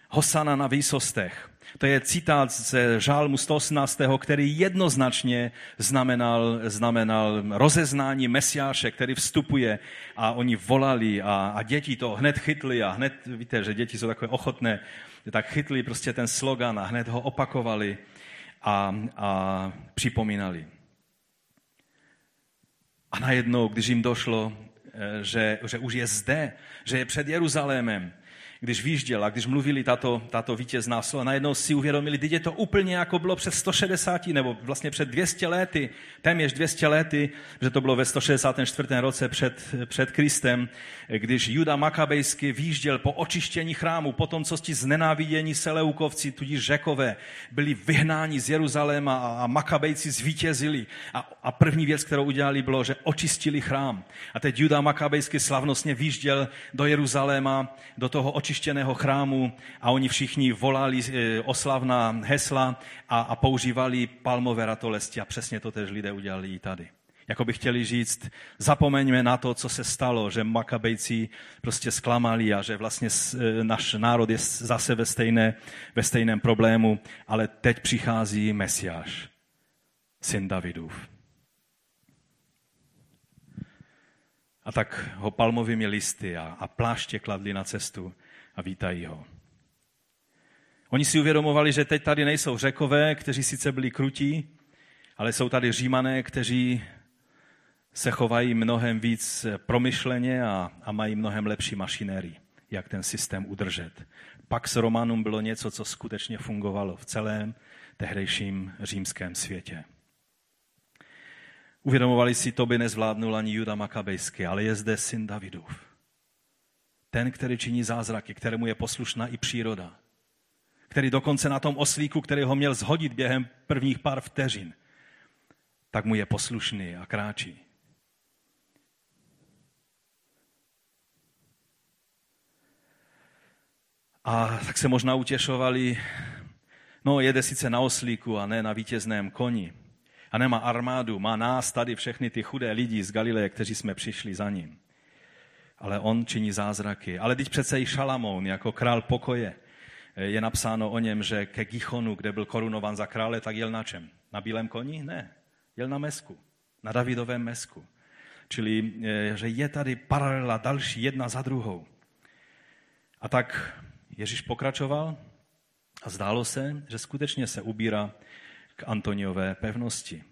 Hosana na výsostech. To je citát z žálmu 118., který jednoznačně znamenal, znamenal rozeznání Mesiáše, který vstupuje a oni volali a, a děti to hned chytli a hned, víte, že děti jsou takové ochotné, tak chytli prostě ten slogan a hned ho opakovali a, a připomínali. A najednou, když jim došlo, eh, že, že už je zde, že je před Jeruzalémem, když výjížděl když mluvili tato, tato vítězná slova, najednou si uvědomili, že je to úplně jako bylo před 160, nebo vlastně před 200 lety, téměř 200 lety, že to bylo ve 164. roce před, před Kristem, když Juda Makabejsky výjížděl po očištění chrámu, po tom, co ti znenávidění Seleukovci, tudíž Řekové, byli vyhnáni z Jeruzaléma a, a Makabejci zvítězili. A, a první věc, kterou udělali, bylo, že očistili chrám. A teď Juda Makabejsky slavnostně výjížděl do Jeruzaléma, do toho očištěného chrámu a oni všichni volali eh, oslavná hesla a, a používali palmové ratolesti a přesně to tež lidé udělali i tady. Jako by chtěli říct, zapomeňme na to, co se stalo, že Makabejci prostě zklamali a že vlastně eh, náš národ je zase ve, stejné, ve stejném problému, ale teď přichází Mesiáš, syn Davidův. A tak ho palmovými listy a, a pláště kladli na cestu a vítají ho. Oni si uvědomovali, že teď tady nejsou řekové, kteří sice byli krutí, ale jsou tady římané, kteří se chovají mnohem víc promyšleně a, a mají mnohem lepší mašinérii, jak ten systém udržet. Pak s Romanum bylo něco, co skutečně fungovalo v celém tehdejším římském světě. Uvědomovali si, to by nezvládnul ani Juda Makabejský, ale je zde syn Davidův. Ten, který činí zázraky, kterému je poslušná i příroda. Který dokonce na tom oslíku, který ho měl zhodit během prvních pár vteřin, tak mu je poslušný a kráčí. A tak se možná utěšovali, no jede sice na oslíku a ne na vítězném koni. Nemá armádu, má nás tady všechny ty chudé lidi z Galileje, kteří jsme přišli za ním ale on činí zázraky. Ale teď přece i Šalamoun jako král pokoje. Je napsáno o něm, že ke Gichonu, kde byl korunovan za krále, tak jel na čem? Na bílém koni? Ne. Jel na mesku. Na Davidovém mesku. Čili, eh, že je tady paralela další, jedna za druhou. A tak Ježíš pokračoval a zdálo se, že skutečně se ubírá k Antoniové pevnosti.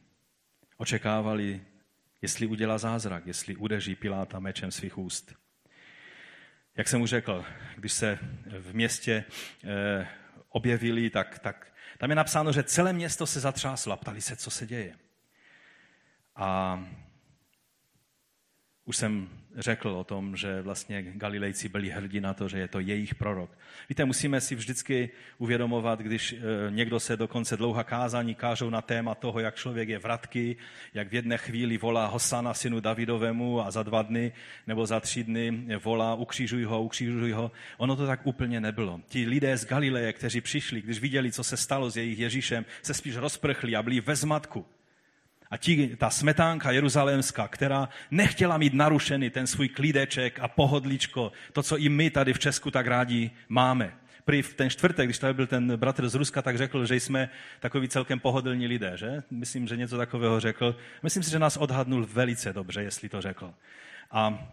Očekávali jestli udělá zázrak, jestli udeří Piláta mečem svých úst. Jak jsem už řekl, když se v městě eh, objevili, tak, tak tam je napsáno, že celé město se zatřáslo a ptali se, co se děje. A už jsem řekl o tom, že vlastně Galilejci byli hrdí na to, že je to jejich prorok. Víte, musíme si vždycky uvědomovat, když e, někdo se dokonce dlouhá kázání kážou na téma toho, jak člověk je vratky, jak v jedné chvíli volá Hosana synu Davidovému a za dva dny nebo za tři dny volá ukřižuj ho, ukřižuj ho. Ono to tak úplně nebylo. Ti lidé z Galileje, kteří přišli, když viděli, co se stalo s jejich Ježíšem, se spíš rozprchli a byli ve zmatku. A ti, ta smetánka jeruzalémská, která nechtěla mít narušený ten svůj klídeček a pohodličko, to, co i my tady v Česku tak rádi máme. Prý v ten čtvrtek, když tady byl ten bratr z Ruska, tak řekl, že jsme takový celkem pohodlní lidé, že? Myslím, že něco takového řekl. Myslím si, že nás odhadnul velice dobře, jestli to řekl. A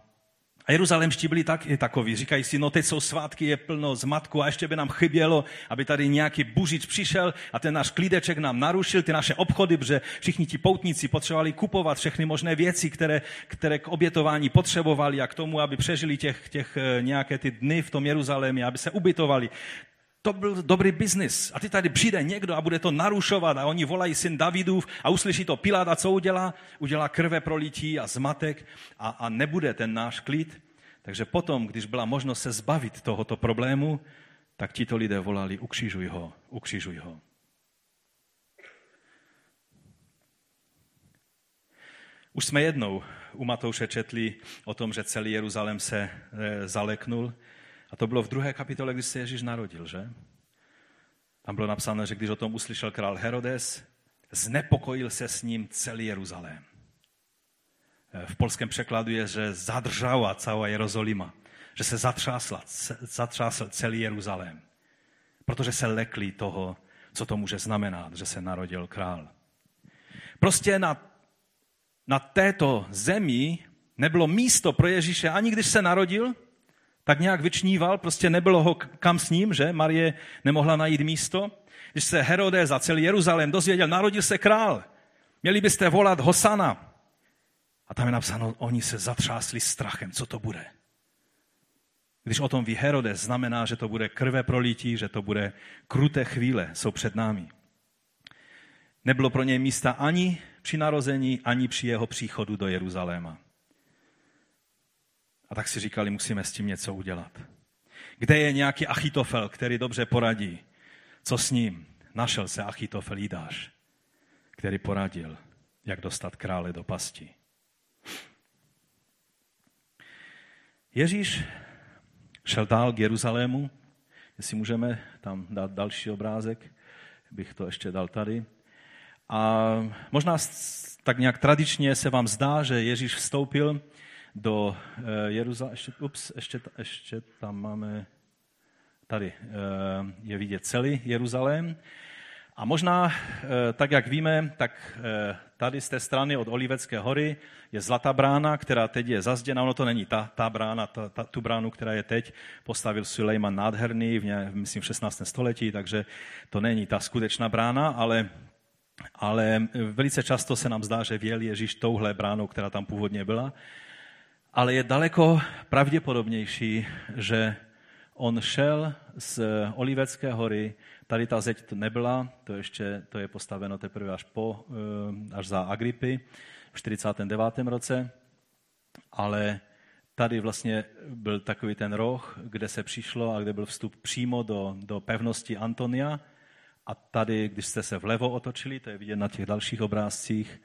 A Jeruzalemští byli taky takoví. Říkají si, no teď jsou svátky, je plno zmatku a ještě by nám chybělo, aby tady nějaký buřič přišel a ten náš klídeček nám narušil ty naše obchody, protože všichni ti poutníci potřebovali kupovat všechny možné věci, které, které k obětování potřebovali a k tomu, aby přežili těch, těch eh, nějaké ty dny v tom Jeruzalémě, aby se ubytovali. To byl dobrý biznis. A ty tady přijde někdo a bude to narušovat a oni volají syn Davidův a uslyší to Pilát a co udělá? Udělá krve prolití a zmatek a, a nebude ten náš klid. Takže potom, když byla možnost se zbavit tohoto problému, tak tito lidé volali, ukřižuj ho, ukřižuj ho. Už jsme jednou u Matouše četli o tom, že celý Jeruzalém se e, zaleknul a to bylo v druhé kapitole, když se Ježíš narodil, že? Tam bylo napsáno, že když o tom uslyšel král Herodes, znepokojil se s ním celý Jeruzalém. E, v polském překladu je, že zadržala celá Jerozolima, že se zatřásla, zatřásl celý Jeruzalém, protože se lekli toho, co to může znamenat, že se narodil král. Prostě na, na této zemi nebylo místo pro Ježíše, ani když se narodil, tak nějak vyčníval, prostě nebylo ho kam s ním, že Marie nemohla najít místo. Když se Herodes za celý Jeruzalém dozvěděl, narodil se král, měli byste volat Hosana. A tam je napsáno, oni se zatřásli strachem, co to bude. Když o tom ví Herodes, znamená, že to bude krve prolítí, že to bude kruté chvíle, jsou před námi. Nebylo pro něj místa ani při narození, ani při jeho příchodu do Jeruzaléma. A tak si říkali, musíme s tím něco udělat. Kde je nějaký Achitofel, který dobře poradí? Co s ním? Našel se Achitofel Jidáš, který poradil, jak dostat krále do pasti. Ježíš šel dál k Jeruzalému, jestli můžeme tam dát další obrázek, bych to ještě dal tady. A možná tak nějak tradičně se vám zdá, že Ježíš vstoupil do eh, Jeruzaléma. Ještě, ups, ještě, ještě tam máme, tady eh, je vidět celý Jeruzalém. A možná, eh, tak jak víme, tak tady z té strany od Olivecké hory je Zlatá brána, která teď je zazděna. Ono to není ta, ta brána, ta, ta, tu bránu, která je teď, postavil Sulejman nádherný, v, ně, myslím, v 16. století, takže to není ta skutečná brána, ale ale velice často se nám zdá, že věl Ježíš touhle bránou, která tam původně byla ale je daleko pravděpodobnější, že on šel z Olivecké hory, tady ta zeď to nebyla, to, ještě, to je postaveno teprve až, po, eh, až za Agripy v 49. roce, ale tady vlastně byl takový ten roh, kde se přišlo a kde byl vstup přímo do, do pevnosti Antonia. A tady, když jste se vlevo otočili, to je vidět na těch dalších obrázcích,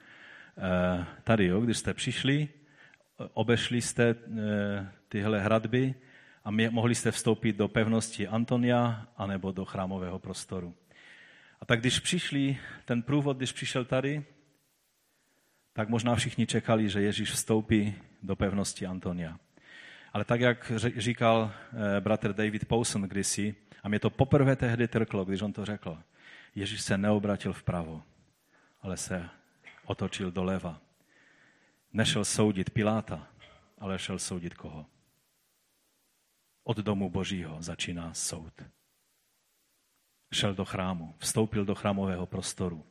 eh, tady, jo, když jste přišli, obešli jste eh, tyhle hradby a mohli jste vstoupit do pevnosti Antonia anebo do chrámového prostoru. A tak když přišli, ten průvod, když přišel tady, tak možná všichni čekali, že Ježíš vstoupí do pevnosti Antonia. Ale tak, jak říkal eh, bratr David Powson kdysi, a mě to poprvé tehdy trklo, když on to řekl, Ježíš se neobratil vpravo, ale se otočil doleva nešel soudit Piláta, ale šel soudit koho? Od domu božího začíná soud. Šel do chrámu, vstoupil do chrámového prostoru.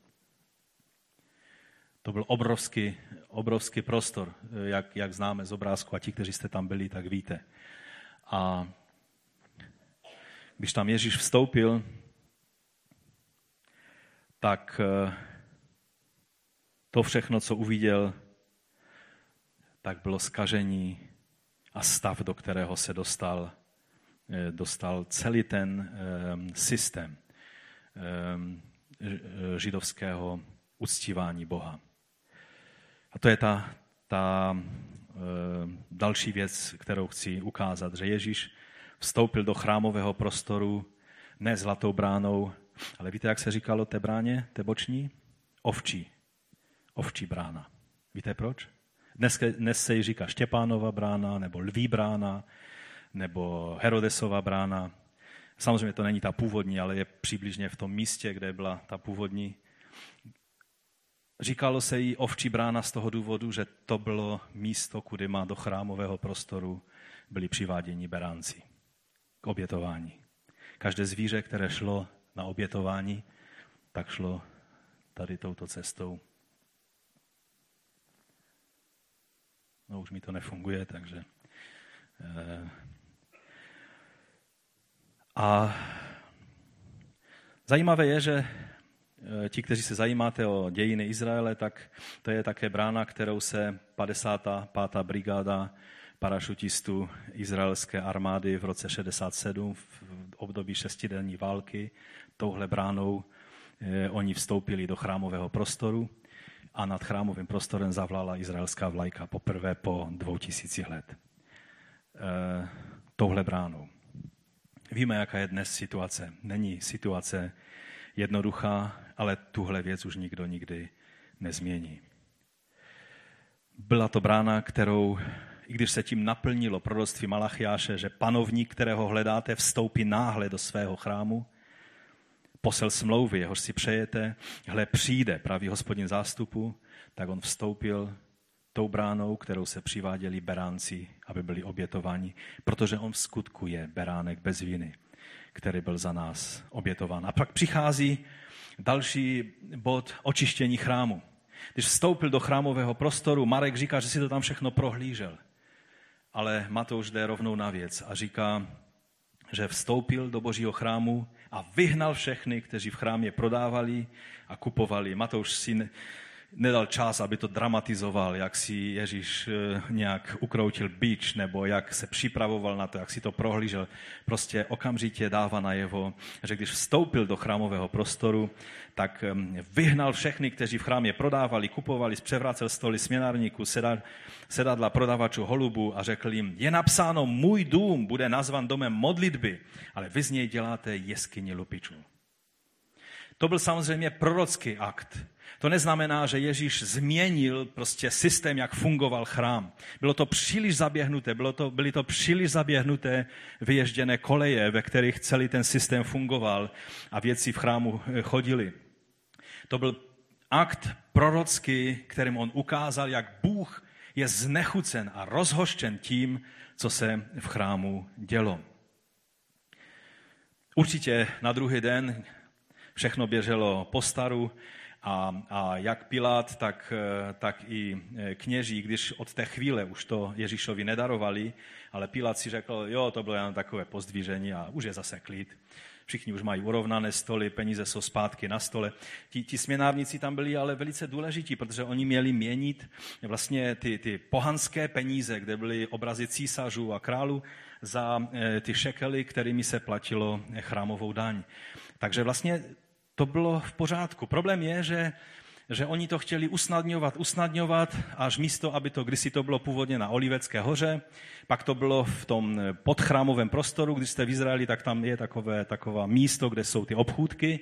To byl obrovský, obrovský prostor, jak, jak známe z obrázku a ti, kteří jste tam byli, tak víte. A když tam Ježíš vstoupil, tak eh, to všechno, co uviděl, tak bylo skažení a stav, do kterého se dostal, eh, dostal celý ten ehm, systém ehm, židovského uctívání Boha. A to je ta, ta ehm, další věc, kterou chci ukázat, že Ježíš vstoupil do chrámového prostoru ne zlatou bránou, ale víte, jak se říkalo té bráně, té boční? Ovčí. Ovčí brána. Víte proč? Dnes, dnes se jí říká Štěpánova brána, nebo Lví brána, nebo Herodesova brána. Samozřejmě to není ta původní, ale je přibližně v tom místě, kde byla ta původní. Říkalo se jí ovčí brána z toho důvodu, že to bylo místo, kudy má do chrámového prostoru byli přiváděni beránci k obětování. Každé zvíře, které šlo na obětování, tak šlo tady touto cestou. No už mi to nefunguje, takže... Eh, a zajímavé je, že eh, ti, kteří se zajímáte o dějiny Izraele, tak to je také brána, kterou se 55. brigáda parašutistů izraelské armády v roce 67 v období šestidenní války touhle bránou eh, oni vstoupili do chrámového prostoru a nad chrámovým prostorem zavlala izraelská vlajka poprvé po dvou tisících let. E, touhle bránou. Víme, jaká je dnes situace. Není situace jednoduchá, ale tuhle věc už nikdo nikdy nezmění. Byla to brána, kterou, i když se tím naplnilo proroctví Malachiáše, že panovník, kterého hledáte, vstoupí náhle do svého chrámu, posel smlouvy, jehož si přejete, hle přijde pravý hospodin zástupu, tak on vstoupil tou bránou, kterou se přiváděli beránci, aby byli obětováni, protože on v skutku je beránek bez viny, který byl za nás obětován. A pak přichází další bod očištění chrámu. Když vstoupil do chrámového prostoru, Marek říká, že si to tam všechno prohlížel. Ale Matouš jde rovnou na věc a říká, že vstoupil do božího chrámu a vyhnal všechny, kteří v chrámě prodávali a kupovali. Matouš si nedal čas, aby to dramatizoval, jak si Ježíš eh, nějak ukroutil bič, nebo jak se připravoval na to, jak si to prohlížel. Prostě okamžitě dává najevo, že když vstoupil do chrámového prostoru, tak vyhnal všechny, kteří v chrámě prodávali, kupovali, zpřevracel stoly směnárníků, sedadla prodavačů holubu a řekl jim, je napsáno, můj dům bude nazvan domem modlitby, ale vy z něj děláte jeskyni lupičů. To byl samozřejmě prorocký akt. To neznamená, že Ježíš změnil prostě systém, jak fungoval chrám. Bylo to příliš zaběhnuté, bylo to, byly to příliš zaběhnuté vyježděné koleje, ve kterých celý ten systém fungoval a věci v chrámu eh, chodili. To byl akt prorocký, kterým on ukázal, jak Bůh je znechucen a rozhoštěn tím, co se v chrámu dělo. Určitě na druhý den všechno běželo po staru a, a jak Pilát, tak, tak i kněží, když od té chvíle už to Ježíšovi nedarovali, ale Pilát si řekl, jo, to bylo jen takové pozdvížení a už je zase klid všichni už mají urovnané stoly, peníze jsou zpátky na stole. Ti, ti směnárníci tam byli ale velice důležití, protože oni měli měnit vlastně ty, ty pohanské peníze, kde byly obrazy císařů a králů za eh, ty šekely, kterými se platilo chrámovou daň. Takže vlastně to bylo v pořádku. Problém je, že že oni to chtěli usnadňovat, usnadňovat, až místo, aby to kdysi to bylo původně na Olivecké hoře, pak to bylo v tom podchrámovém prostoru, když jste v Izraeli, tak tam je takové, taková místo, kde jsou ty obchůdky.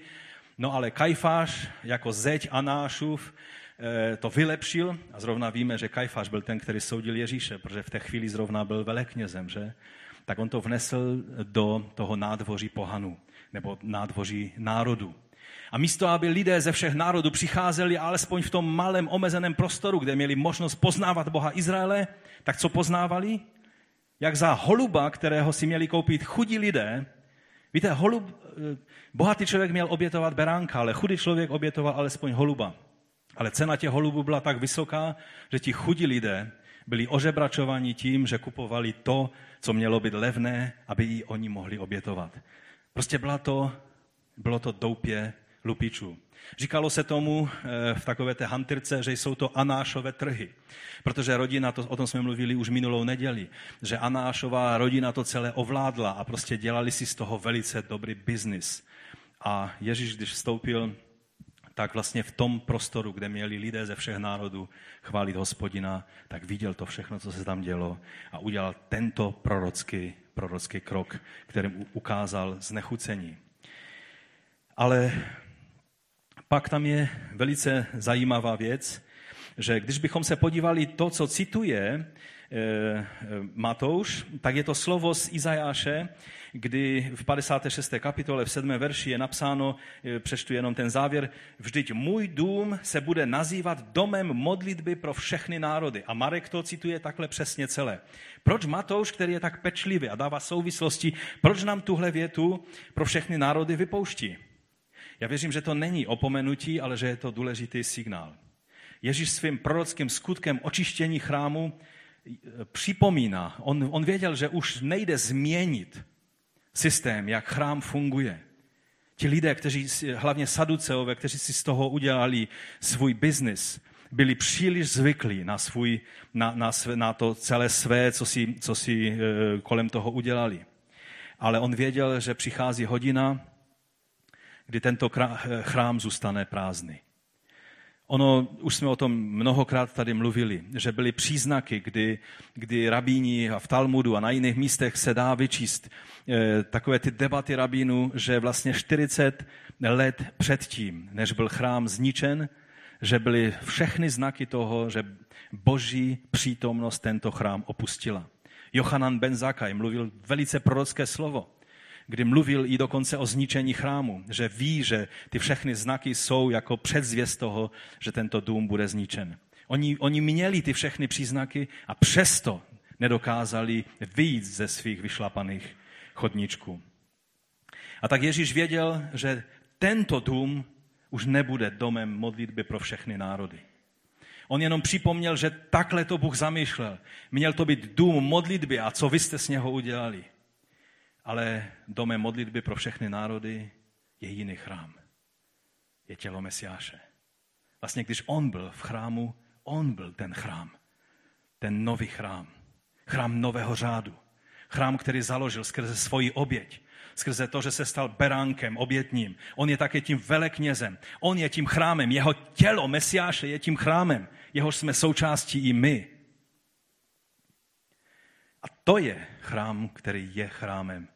No ale Kajfáš jako zeď Anášův eh, to vylepšil a zrovna víme, že Kajfáš byl ten, který soudil Ježíše, protože v té chvíli zrovna byl veleknězem, že? Tak on to vnesl do toho nádvoří pohanu, nebo nádvoří národu. A místo, aby lidé ze všech národů přicházeli alespoň v tom malém omezeném prostoru, kde měli možnost poznávat Boha Izraele, tak co poznávali? Jak za holuba, kterého si měli koupit chudí lidé, víte, holub, eh, bohatý člověk měl obětovat beránka, ale chudý člověk obětoval alespoň holuba. Ale cena těch holubů byla tak vysoká, že ti chudí lidé byli ožebračováni tím, že kupovali to, co mělo být levné, aby ji oni mohli obětovat. Prostě byla to, bylo to doupě lupičů. Říkalo se tomu eh, v takové té hantyrce, že jsou to Anášové trhy, protože rodina, to, o tom jsme mluvili už minulou neděli, že Anášová rodina to celé ovládla a prostě dělali si z toho velice dobrý biznis. A Ježíš, když vstoupil, tak vlastně v tom prostoru, kde měli lidé ze všech národů chválit hospodina, tak viděl to všechno, co se tam dělo a udělal tento prorocký, prorocký krok, kterým ukázal znechucení. Ale pak tam je velice zajímavá věc, že když bychom se podívali to, co cituje Matouš, tak je to slovo z Izajáše, kdy v 56. kapitole v 7. verši je napsáno, eh, přečtu jenom ten závěr, vždyť můj dům se bude nazývat domem modlitby pro všechny národy. A Marek to cituje takhle přesně celé. Proč Matouš, který je tak pečlivý a dává souvislosti, proč nám tuhle větu pro všechny národy vypouští? Já věřím, že to není opomenutí, ale že je to důležitý signál. Ježíš svým prorockým skutkem očištění chrámu eh, připomíná, on, on věděl, že už nejde změnit systém, jak chrám funguje. Ti lidé, kteří, hlavně saduceové, kteří si z toho udělali svůj biznis, byli příliš zvyklí na, svůj, na, na, své, na to celé své, co si, co si e, kolem toho udělali. Ale on věděl, že přichází hodina, kdy tento chrám zůstane prázdný. Ono, už jsme o tom mnohokrát tady mluvili, že byly příznaky, kdy, kdy rabíni a v Talmudu a na jiných místech se dá vyčíst e, takové ty debaty rabínů, že vlastně 40 let předtím, než byl chrám zničen, že byly všechny znaky toho, že boží přítomnost tento chrám opustila. Johanan ben Zakaj mluvil velice prorocké slovo kdy mluvil i dokonce o zničení chrámu, že ví, že ty všechny znaky jsou jako předzvěst toho, že tento dům bude zničen. Oni, oni měli ty všechny příznaky a přesto nedokázali vyjít ze svých vyšlapaných chodníčků. A tak Ježíš věděl, že tento dům už nebude domem modlitby pro všechny národy. On jenom připomněl, že takhle to Bůh zamýšlel. Měl to být dům modlitby a co vy jste s něho udělali ale domem modlitby pro všechny národy je jiný chrám. Je tělo Mesiáše. Vlastně, když on byl v chrámu, on byl ten chrám. Ten nový chrám. Chrám nového řádu. Chrám, který založil skrze svoji oběť. Skrze to, že se stal beránkem, obětním. On je také tím veleknězem. On je tím chrámem. Jeho tělo Mesiáše je tím chrámem. Jehož jsme součástí i my. A to je chrám, který je chrámem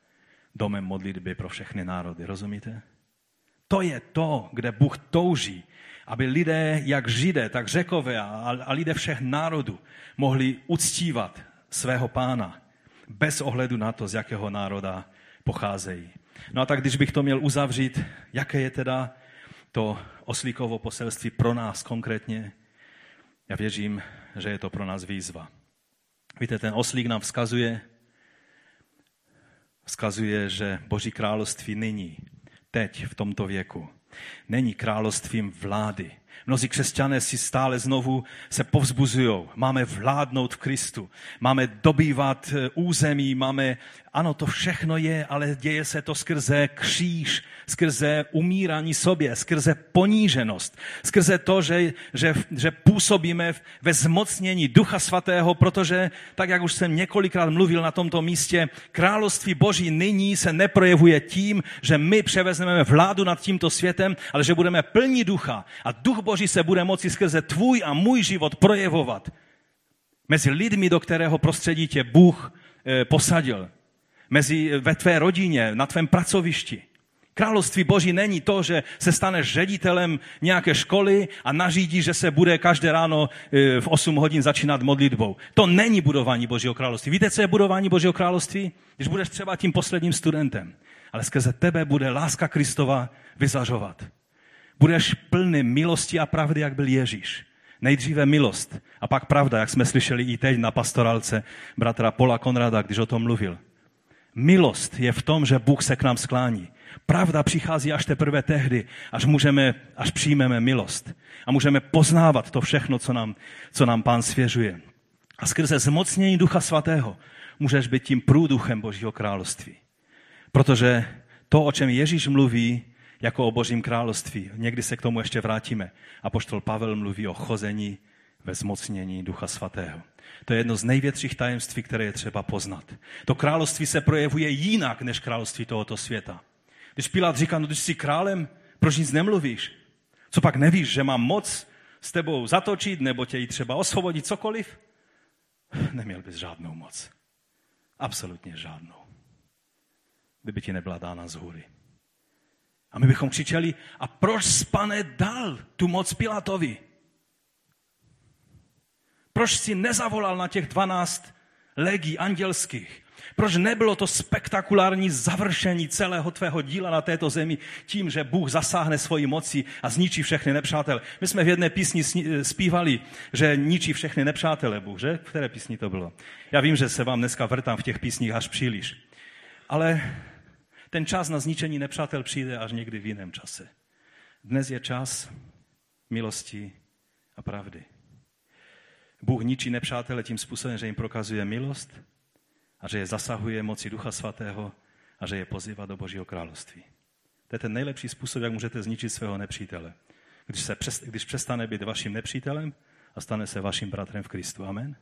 domem modlitby pro všechny národy. Rozumíte? To je to, kde Bůh touží, aby lidé, jak Židé, tak Řekové a, a lidé všech národů mohli uctívat svého pána bez ohledu na to, z jakého národa pocházejí. No a tak, když bych to měl uzavřít, jaké je teda to oslíkovo poselství pro nás konkrétně, já věřím, že je to pro nás výzva. Víte, ten oslík nám vzkazuje, vzkazuje, že Boží království nyní, teď, v tomto věku, není královstvím vlády. Mnozí křesťané si stále znovu se povzbuzují. Máme vládnout v Kristu, máme dobývat eh, území, máme ano, to všechno je, ale děje se to skrze kříž, skrze umírání sobě, skrze poníženost, skrze to, že, že, že působíme ve zmocnění Ducha Svatého, protože, tak jak už jsem několikrát mluvil na tomto místě, království Boží nyní se neprojevuje tím, že my převezmeme vládu nad tímto světem, ale že budeme plní ducha. A duch Boží se bude moci skrze tvůj a můj život projevovat mezi lidmi, do kterého prostředí tě Bůh eh, posadil mezi, ve tvé rodině, na tvém pracovišti. Království Boží není to, že se staneš ředitelem nějaké školy a nařídí, že se bude každé ráno e, v 8 hodin začínat modlitbou. To není budování Božího království. Víte, co je budování Božího království? Když budeš třeba tím posledním studentem, ale skrze tebe bude láska Kristova vyzařovat. Budeš plný milosti a pravdy, jak byl Ježíš. Nejdříve milost a pak pravda, jak jsme slyšeli i teď na pastorálce bratra Pola Konrada, když o tom mluvil. Milost je v tom, že Bůh se k nám sklání. Pravda přichází až teprve tehdy, až, můžeme, až přijmeme milost. A můžeme poznávat to všechno, co nám, co nám Pán svěřuje. A skrze zmocnění Ducha Svatého můžeš být tím průduchem Božího království. Protože to, o čem Ježíš mluví, jako o Božím království, někdy se k tomu ještě vrátíme. A poštol Pavel mluví o chození ve zmocnění Ducha Svatého. To je jedno z největších tajemství, které je třeba poznat. To království se projevuje jinak než království tohoto světa. Když Pilát říká, no když jsi králem, proč nic nemluvíš? Co pak nevíš, že mám moc s tebou zatočit nebo tě i třeba osvobodit, cokoliv? Neměl bys žádnou moc. Absolutně žádnou. Kdyby ti nebyla dána z hůry. A my bychom křičeli, a proč pane dal tu moc Pilátovi? Proč si nezavolal na těch 12 legí andělských? Proč nebylo to spektakulární završení celého tvého díla na této zemi tím, že Bůh zasáhne svoji moci a zničí všechny nepřátelé? My jsme v jedné písni zpívali, že ničí všechny nepřátelé Bůh, že? Které písni to bylo? Já vím, že se vám dneska vrtám v těch písních až příliš. Ale ten čas na zničení nepřátel přijde až někdy v jiném čase. Dnes je čas milosti a pravdy. Bůh ničí nepřátele tím způsobem, že jim prokazuje milost a že je zasahuje moci Ducha Svatého a že je pozývá do Božího království. To je ten nejlepší způsob, jak můžete zničit svého nepřítele. Když, se, když přestane být vaším nepřítelem a stane se vaším bratrem v Kristu. Amen.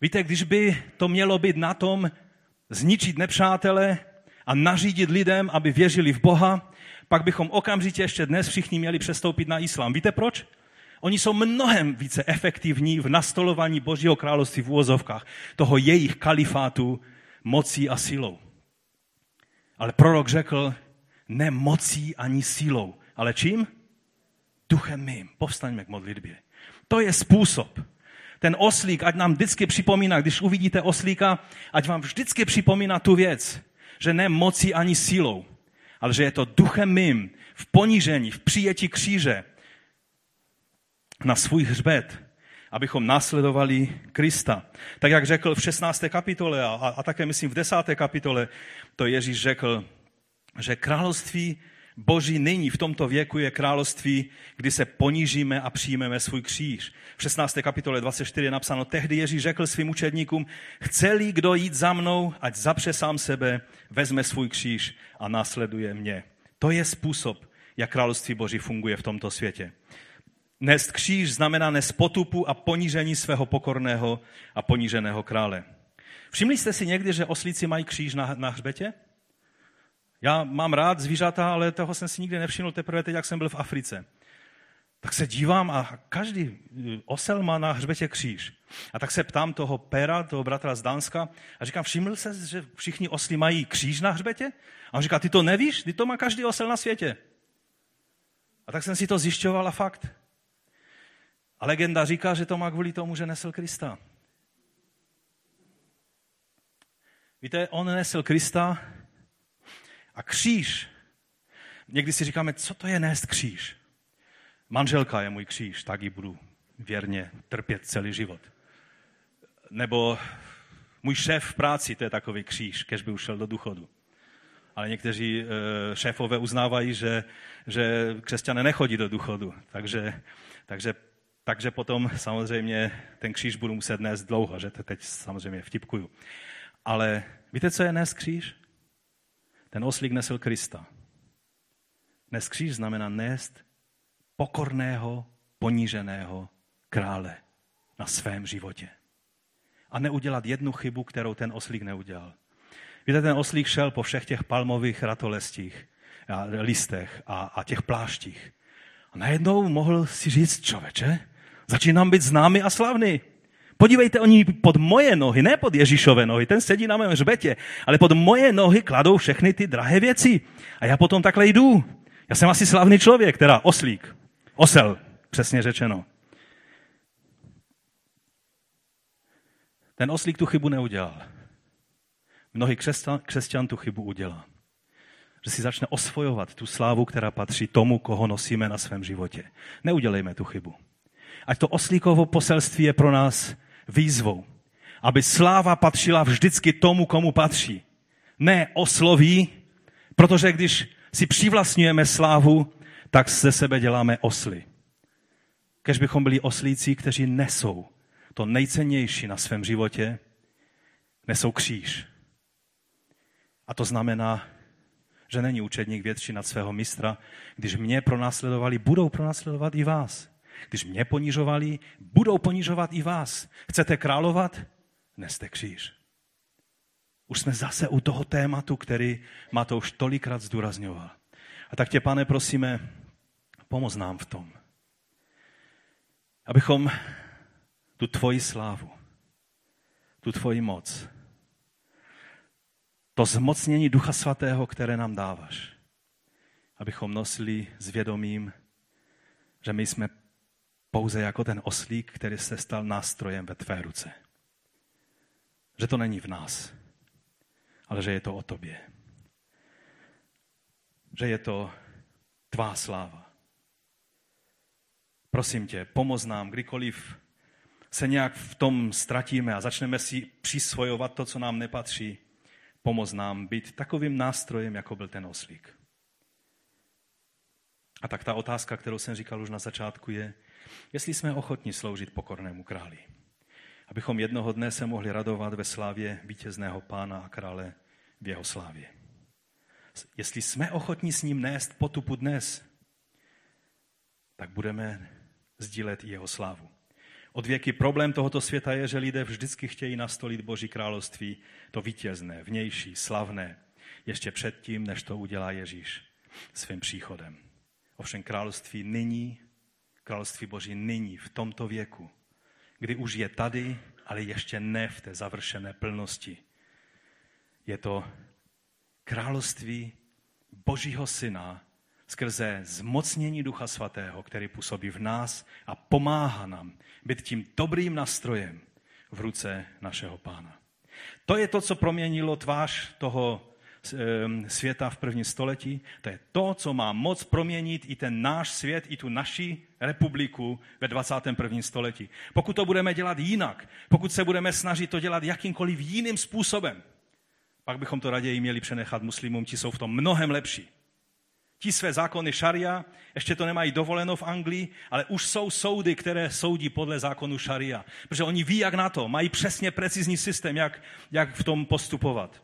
Víte, když by to mělo být na tom zničit nepřátele a nařídit lidem, aby věřili v Boha, pak bychom okamžitě ještě dnes všichni měli přestoupit na islám. Víte proč? Oni jsou mnohem více efektivní v nastolování Božího království v úvozovkách, toho jejich kalifátu mocí a silou. Ale prorok řekl, ne mocí ani sílou, ale čím? Duchem mým. Povstaňme k modlitbě. To je způsob. Ten oslík, ať nám vždycky připomíná, když uvidíte oslíka, ať vám vždycky připomíná tu věc, že ne mocí ani sílou, ale že je to duchem mým, v ponížení, v přijetí kříže, na svůj hřbet, abychom následovali Krista. Tak jak řekl v 16. kapitole a, a také myslím v 10. kapitole, to Ježíš řekl, že království Boží nyní v tomto věku je království, kdy se ponížíme a přijmeme svůj kříž. V 16. kapitole 24 je napsáno, tehdy Ježíš řekl svým učedníkům, chce-li kdo jít za mnou, ať zapře sám sebe, vezme svůj kříž a následuje mě. To je způsob, jak království Boží funguje v tomto světě. Nést kříž znamená nést potupu a ponížení svého pokorného a poníženého krále. Všimli jste si někdy, že oslíci mají kříž na, na hřbetě? Já mám rád zvířata, ale toho jsem si nikdy nevšiml teprve teď, jak jsem byl v Africe. Tak se dívám a každý osel má na hřbetě kříž. A tak se ptám toho pera, toho bratra z Dánska a říkám, všiml se, že všichni osly mají kříž na hřbetě? A on říká, ty to nevíš? Ty to má každý osel na světě. A tak jsem si to zjišťoval a fakt. A legenda říká, že to má kvůli tomu, že nesl Krista. Víte, on nesl Krista a kříž. Někdy si říkáme, co to je nést kříž? Manželka je můj kříž, tak ji budu věrně trpět celý život. Nebo můj šéf v práci, to je takový kříž, kež by ušel do důchodu. Ale někteří e, šéfové uznávají, že, že křesťané nechodí do důchodu. Takže, takže takže potom samozřejmě ten kříž budu muset nést dlouho, že to teď samozřejmě vtipkuju. Ale víte, co je nést kříž? Ten oslík nesl Krista. Nést kříž znamená nést pokorného, poníženého krále na svém životě. A neudělat jednu chybu, kterou ten oslík neudělal. Víte, ten oslík šel po všech těch palmových ratolestích, a listech a, a těch pláštích. A najednou mohl si říct, člověče, Začínám být známý a slavný. Podívejte, oni pod moje nohy, ne pod Ježíšové nohy, ten sedí na mém hřbetě, ale pod moje nohy kladou všechny ty drahé věci. A já potom takhle jdu. Já jsem asi slavný člověk, teda oslík. Osel, přesně řečeno. Ten oslík tu chybu neudělal. Mnohý křesťan, křesťan tu chybu udělá. Že si začne osvojovat tu slávu, která patří tomu, koho nosíme na svém životě. Neudělejme tu chybu. Ať to oslíkovo poselství je pro nás výzvou. Aby sláva patřila vždycky tomu, komu patří. Ne osloví, protože když si přivlastňujeme slávu, tak ze sebe děláme osly. Kež bychom byli oslíci, kteří nesou to nejcennější na svém životě, nesou kříž. A to znamená, že není učedník větší nad svého mistra. Když mě pronásledovali, budou pronásledovat i vás. Když mě ponižovali, budou ponižovat i vás. Chcete královat? Neste kříž. Už jsme zase u toho tématu, který má to už tolikrát zdůrazňoval. A tak tě, pane, prosíme, pomoz nám v tom, abychom tu tvoji slávu, tu tvoji moc, to zmocnění Ducha Svatého, které nám dáváš, abychom nosili s vědomím, že my jsme pouze jako ten oslík, který se stal nástrojem ve tvé ruce. Že to není v nás, ale že je to o tobě. Že je to tvá sláva. Prosím tě, pomoz nám, kdykoliv se nějak v tom ztratíme a začneme si přisvojovat to, co nám nepatří, pomoz nám být takovým nástrojem, jako byl ten oslík. A tak ta otázka, kterou jsem říkal už na začátku, je, jestli jsme ochotni sloužit pokornému králi. Abychom jednoho dne se mohli radovat ve slávě vítězného pána a krále v jeho slávě. Jestli jsme ochotni s ním nést potupu dnes, tak budeme sdílet i jeho slávu. Od věky problém tohoto světa je, že lidé vždycky chtějí nastolit Boží království, to vítězné, vnější, slavné, ještě předtím, než to udělá Ježíš svým příchodem. Ovšem království nyní, království Boží nyní, v tomto věku, kdy už je tady, ale ještě ne v té završené plnosti. Je to království Božího Syna skrze zmocnění Ducha Svatého, který působí v nás a pomáhá nám být tím dobrým nastrojem v ruce našeho Pána. To je to, co proměnilo tvář toho světa v prvním století. To je to, co má moc proměnit i ten náš svět, i tu naši republiku ve 21. století. Pokud to budeme dělat jinak, pokud se budeme snažit to dělat jakýmkoliv jiným způsobem, pak bychom to raději měli přenechat muslimům, ti jsou v tom mnohem lepší. Ti své zákony šaria, ještě to nemají dovoleno v Anglii, ale už jsou soudy, které soudí podle zákonu šaria. Protože oni ví, jak na to, mají přesně precizní systém, jak, jak v tom postupovat.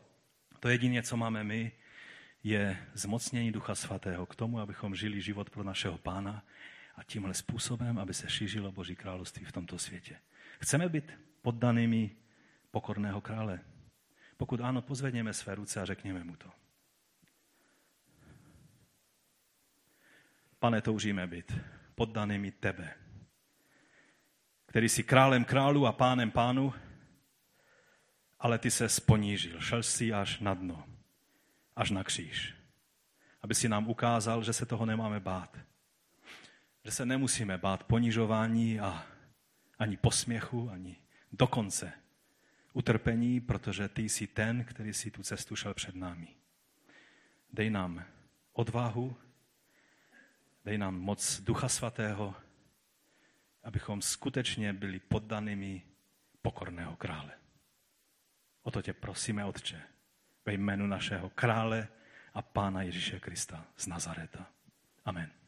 To jediné, co máme my, je zmocnění Ducha Svatého k tomu, abychom žili život pro našeho Pána a tímhle způsobem, aby se šířilo Boží království v tomto světě. Chceme být poddanými pokorného krále. Pokud ano, pozvedněme své ruce a řekněme mu to. Pane, toužíme být poddanými tebe, který jsi králem králu a pánem pánu, ale ty se sponížil, šel si až na dno, až na kříž, aby si nám ukázal, že se toho nemáme bát. Že se nemusíme bát ponižování a ani posměchu, ani dokonce utrpení, protože ty jsi ten, který si tu cestu šel před námi. Dej nám odvahu, dej nám moc Ducha Svatého, abychom skutečně byli poddanými pokorného krále. O to tě prosíme, Otče, ve jménu našeho krále a Pána Ježíše Krista z Nazareta. Amen.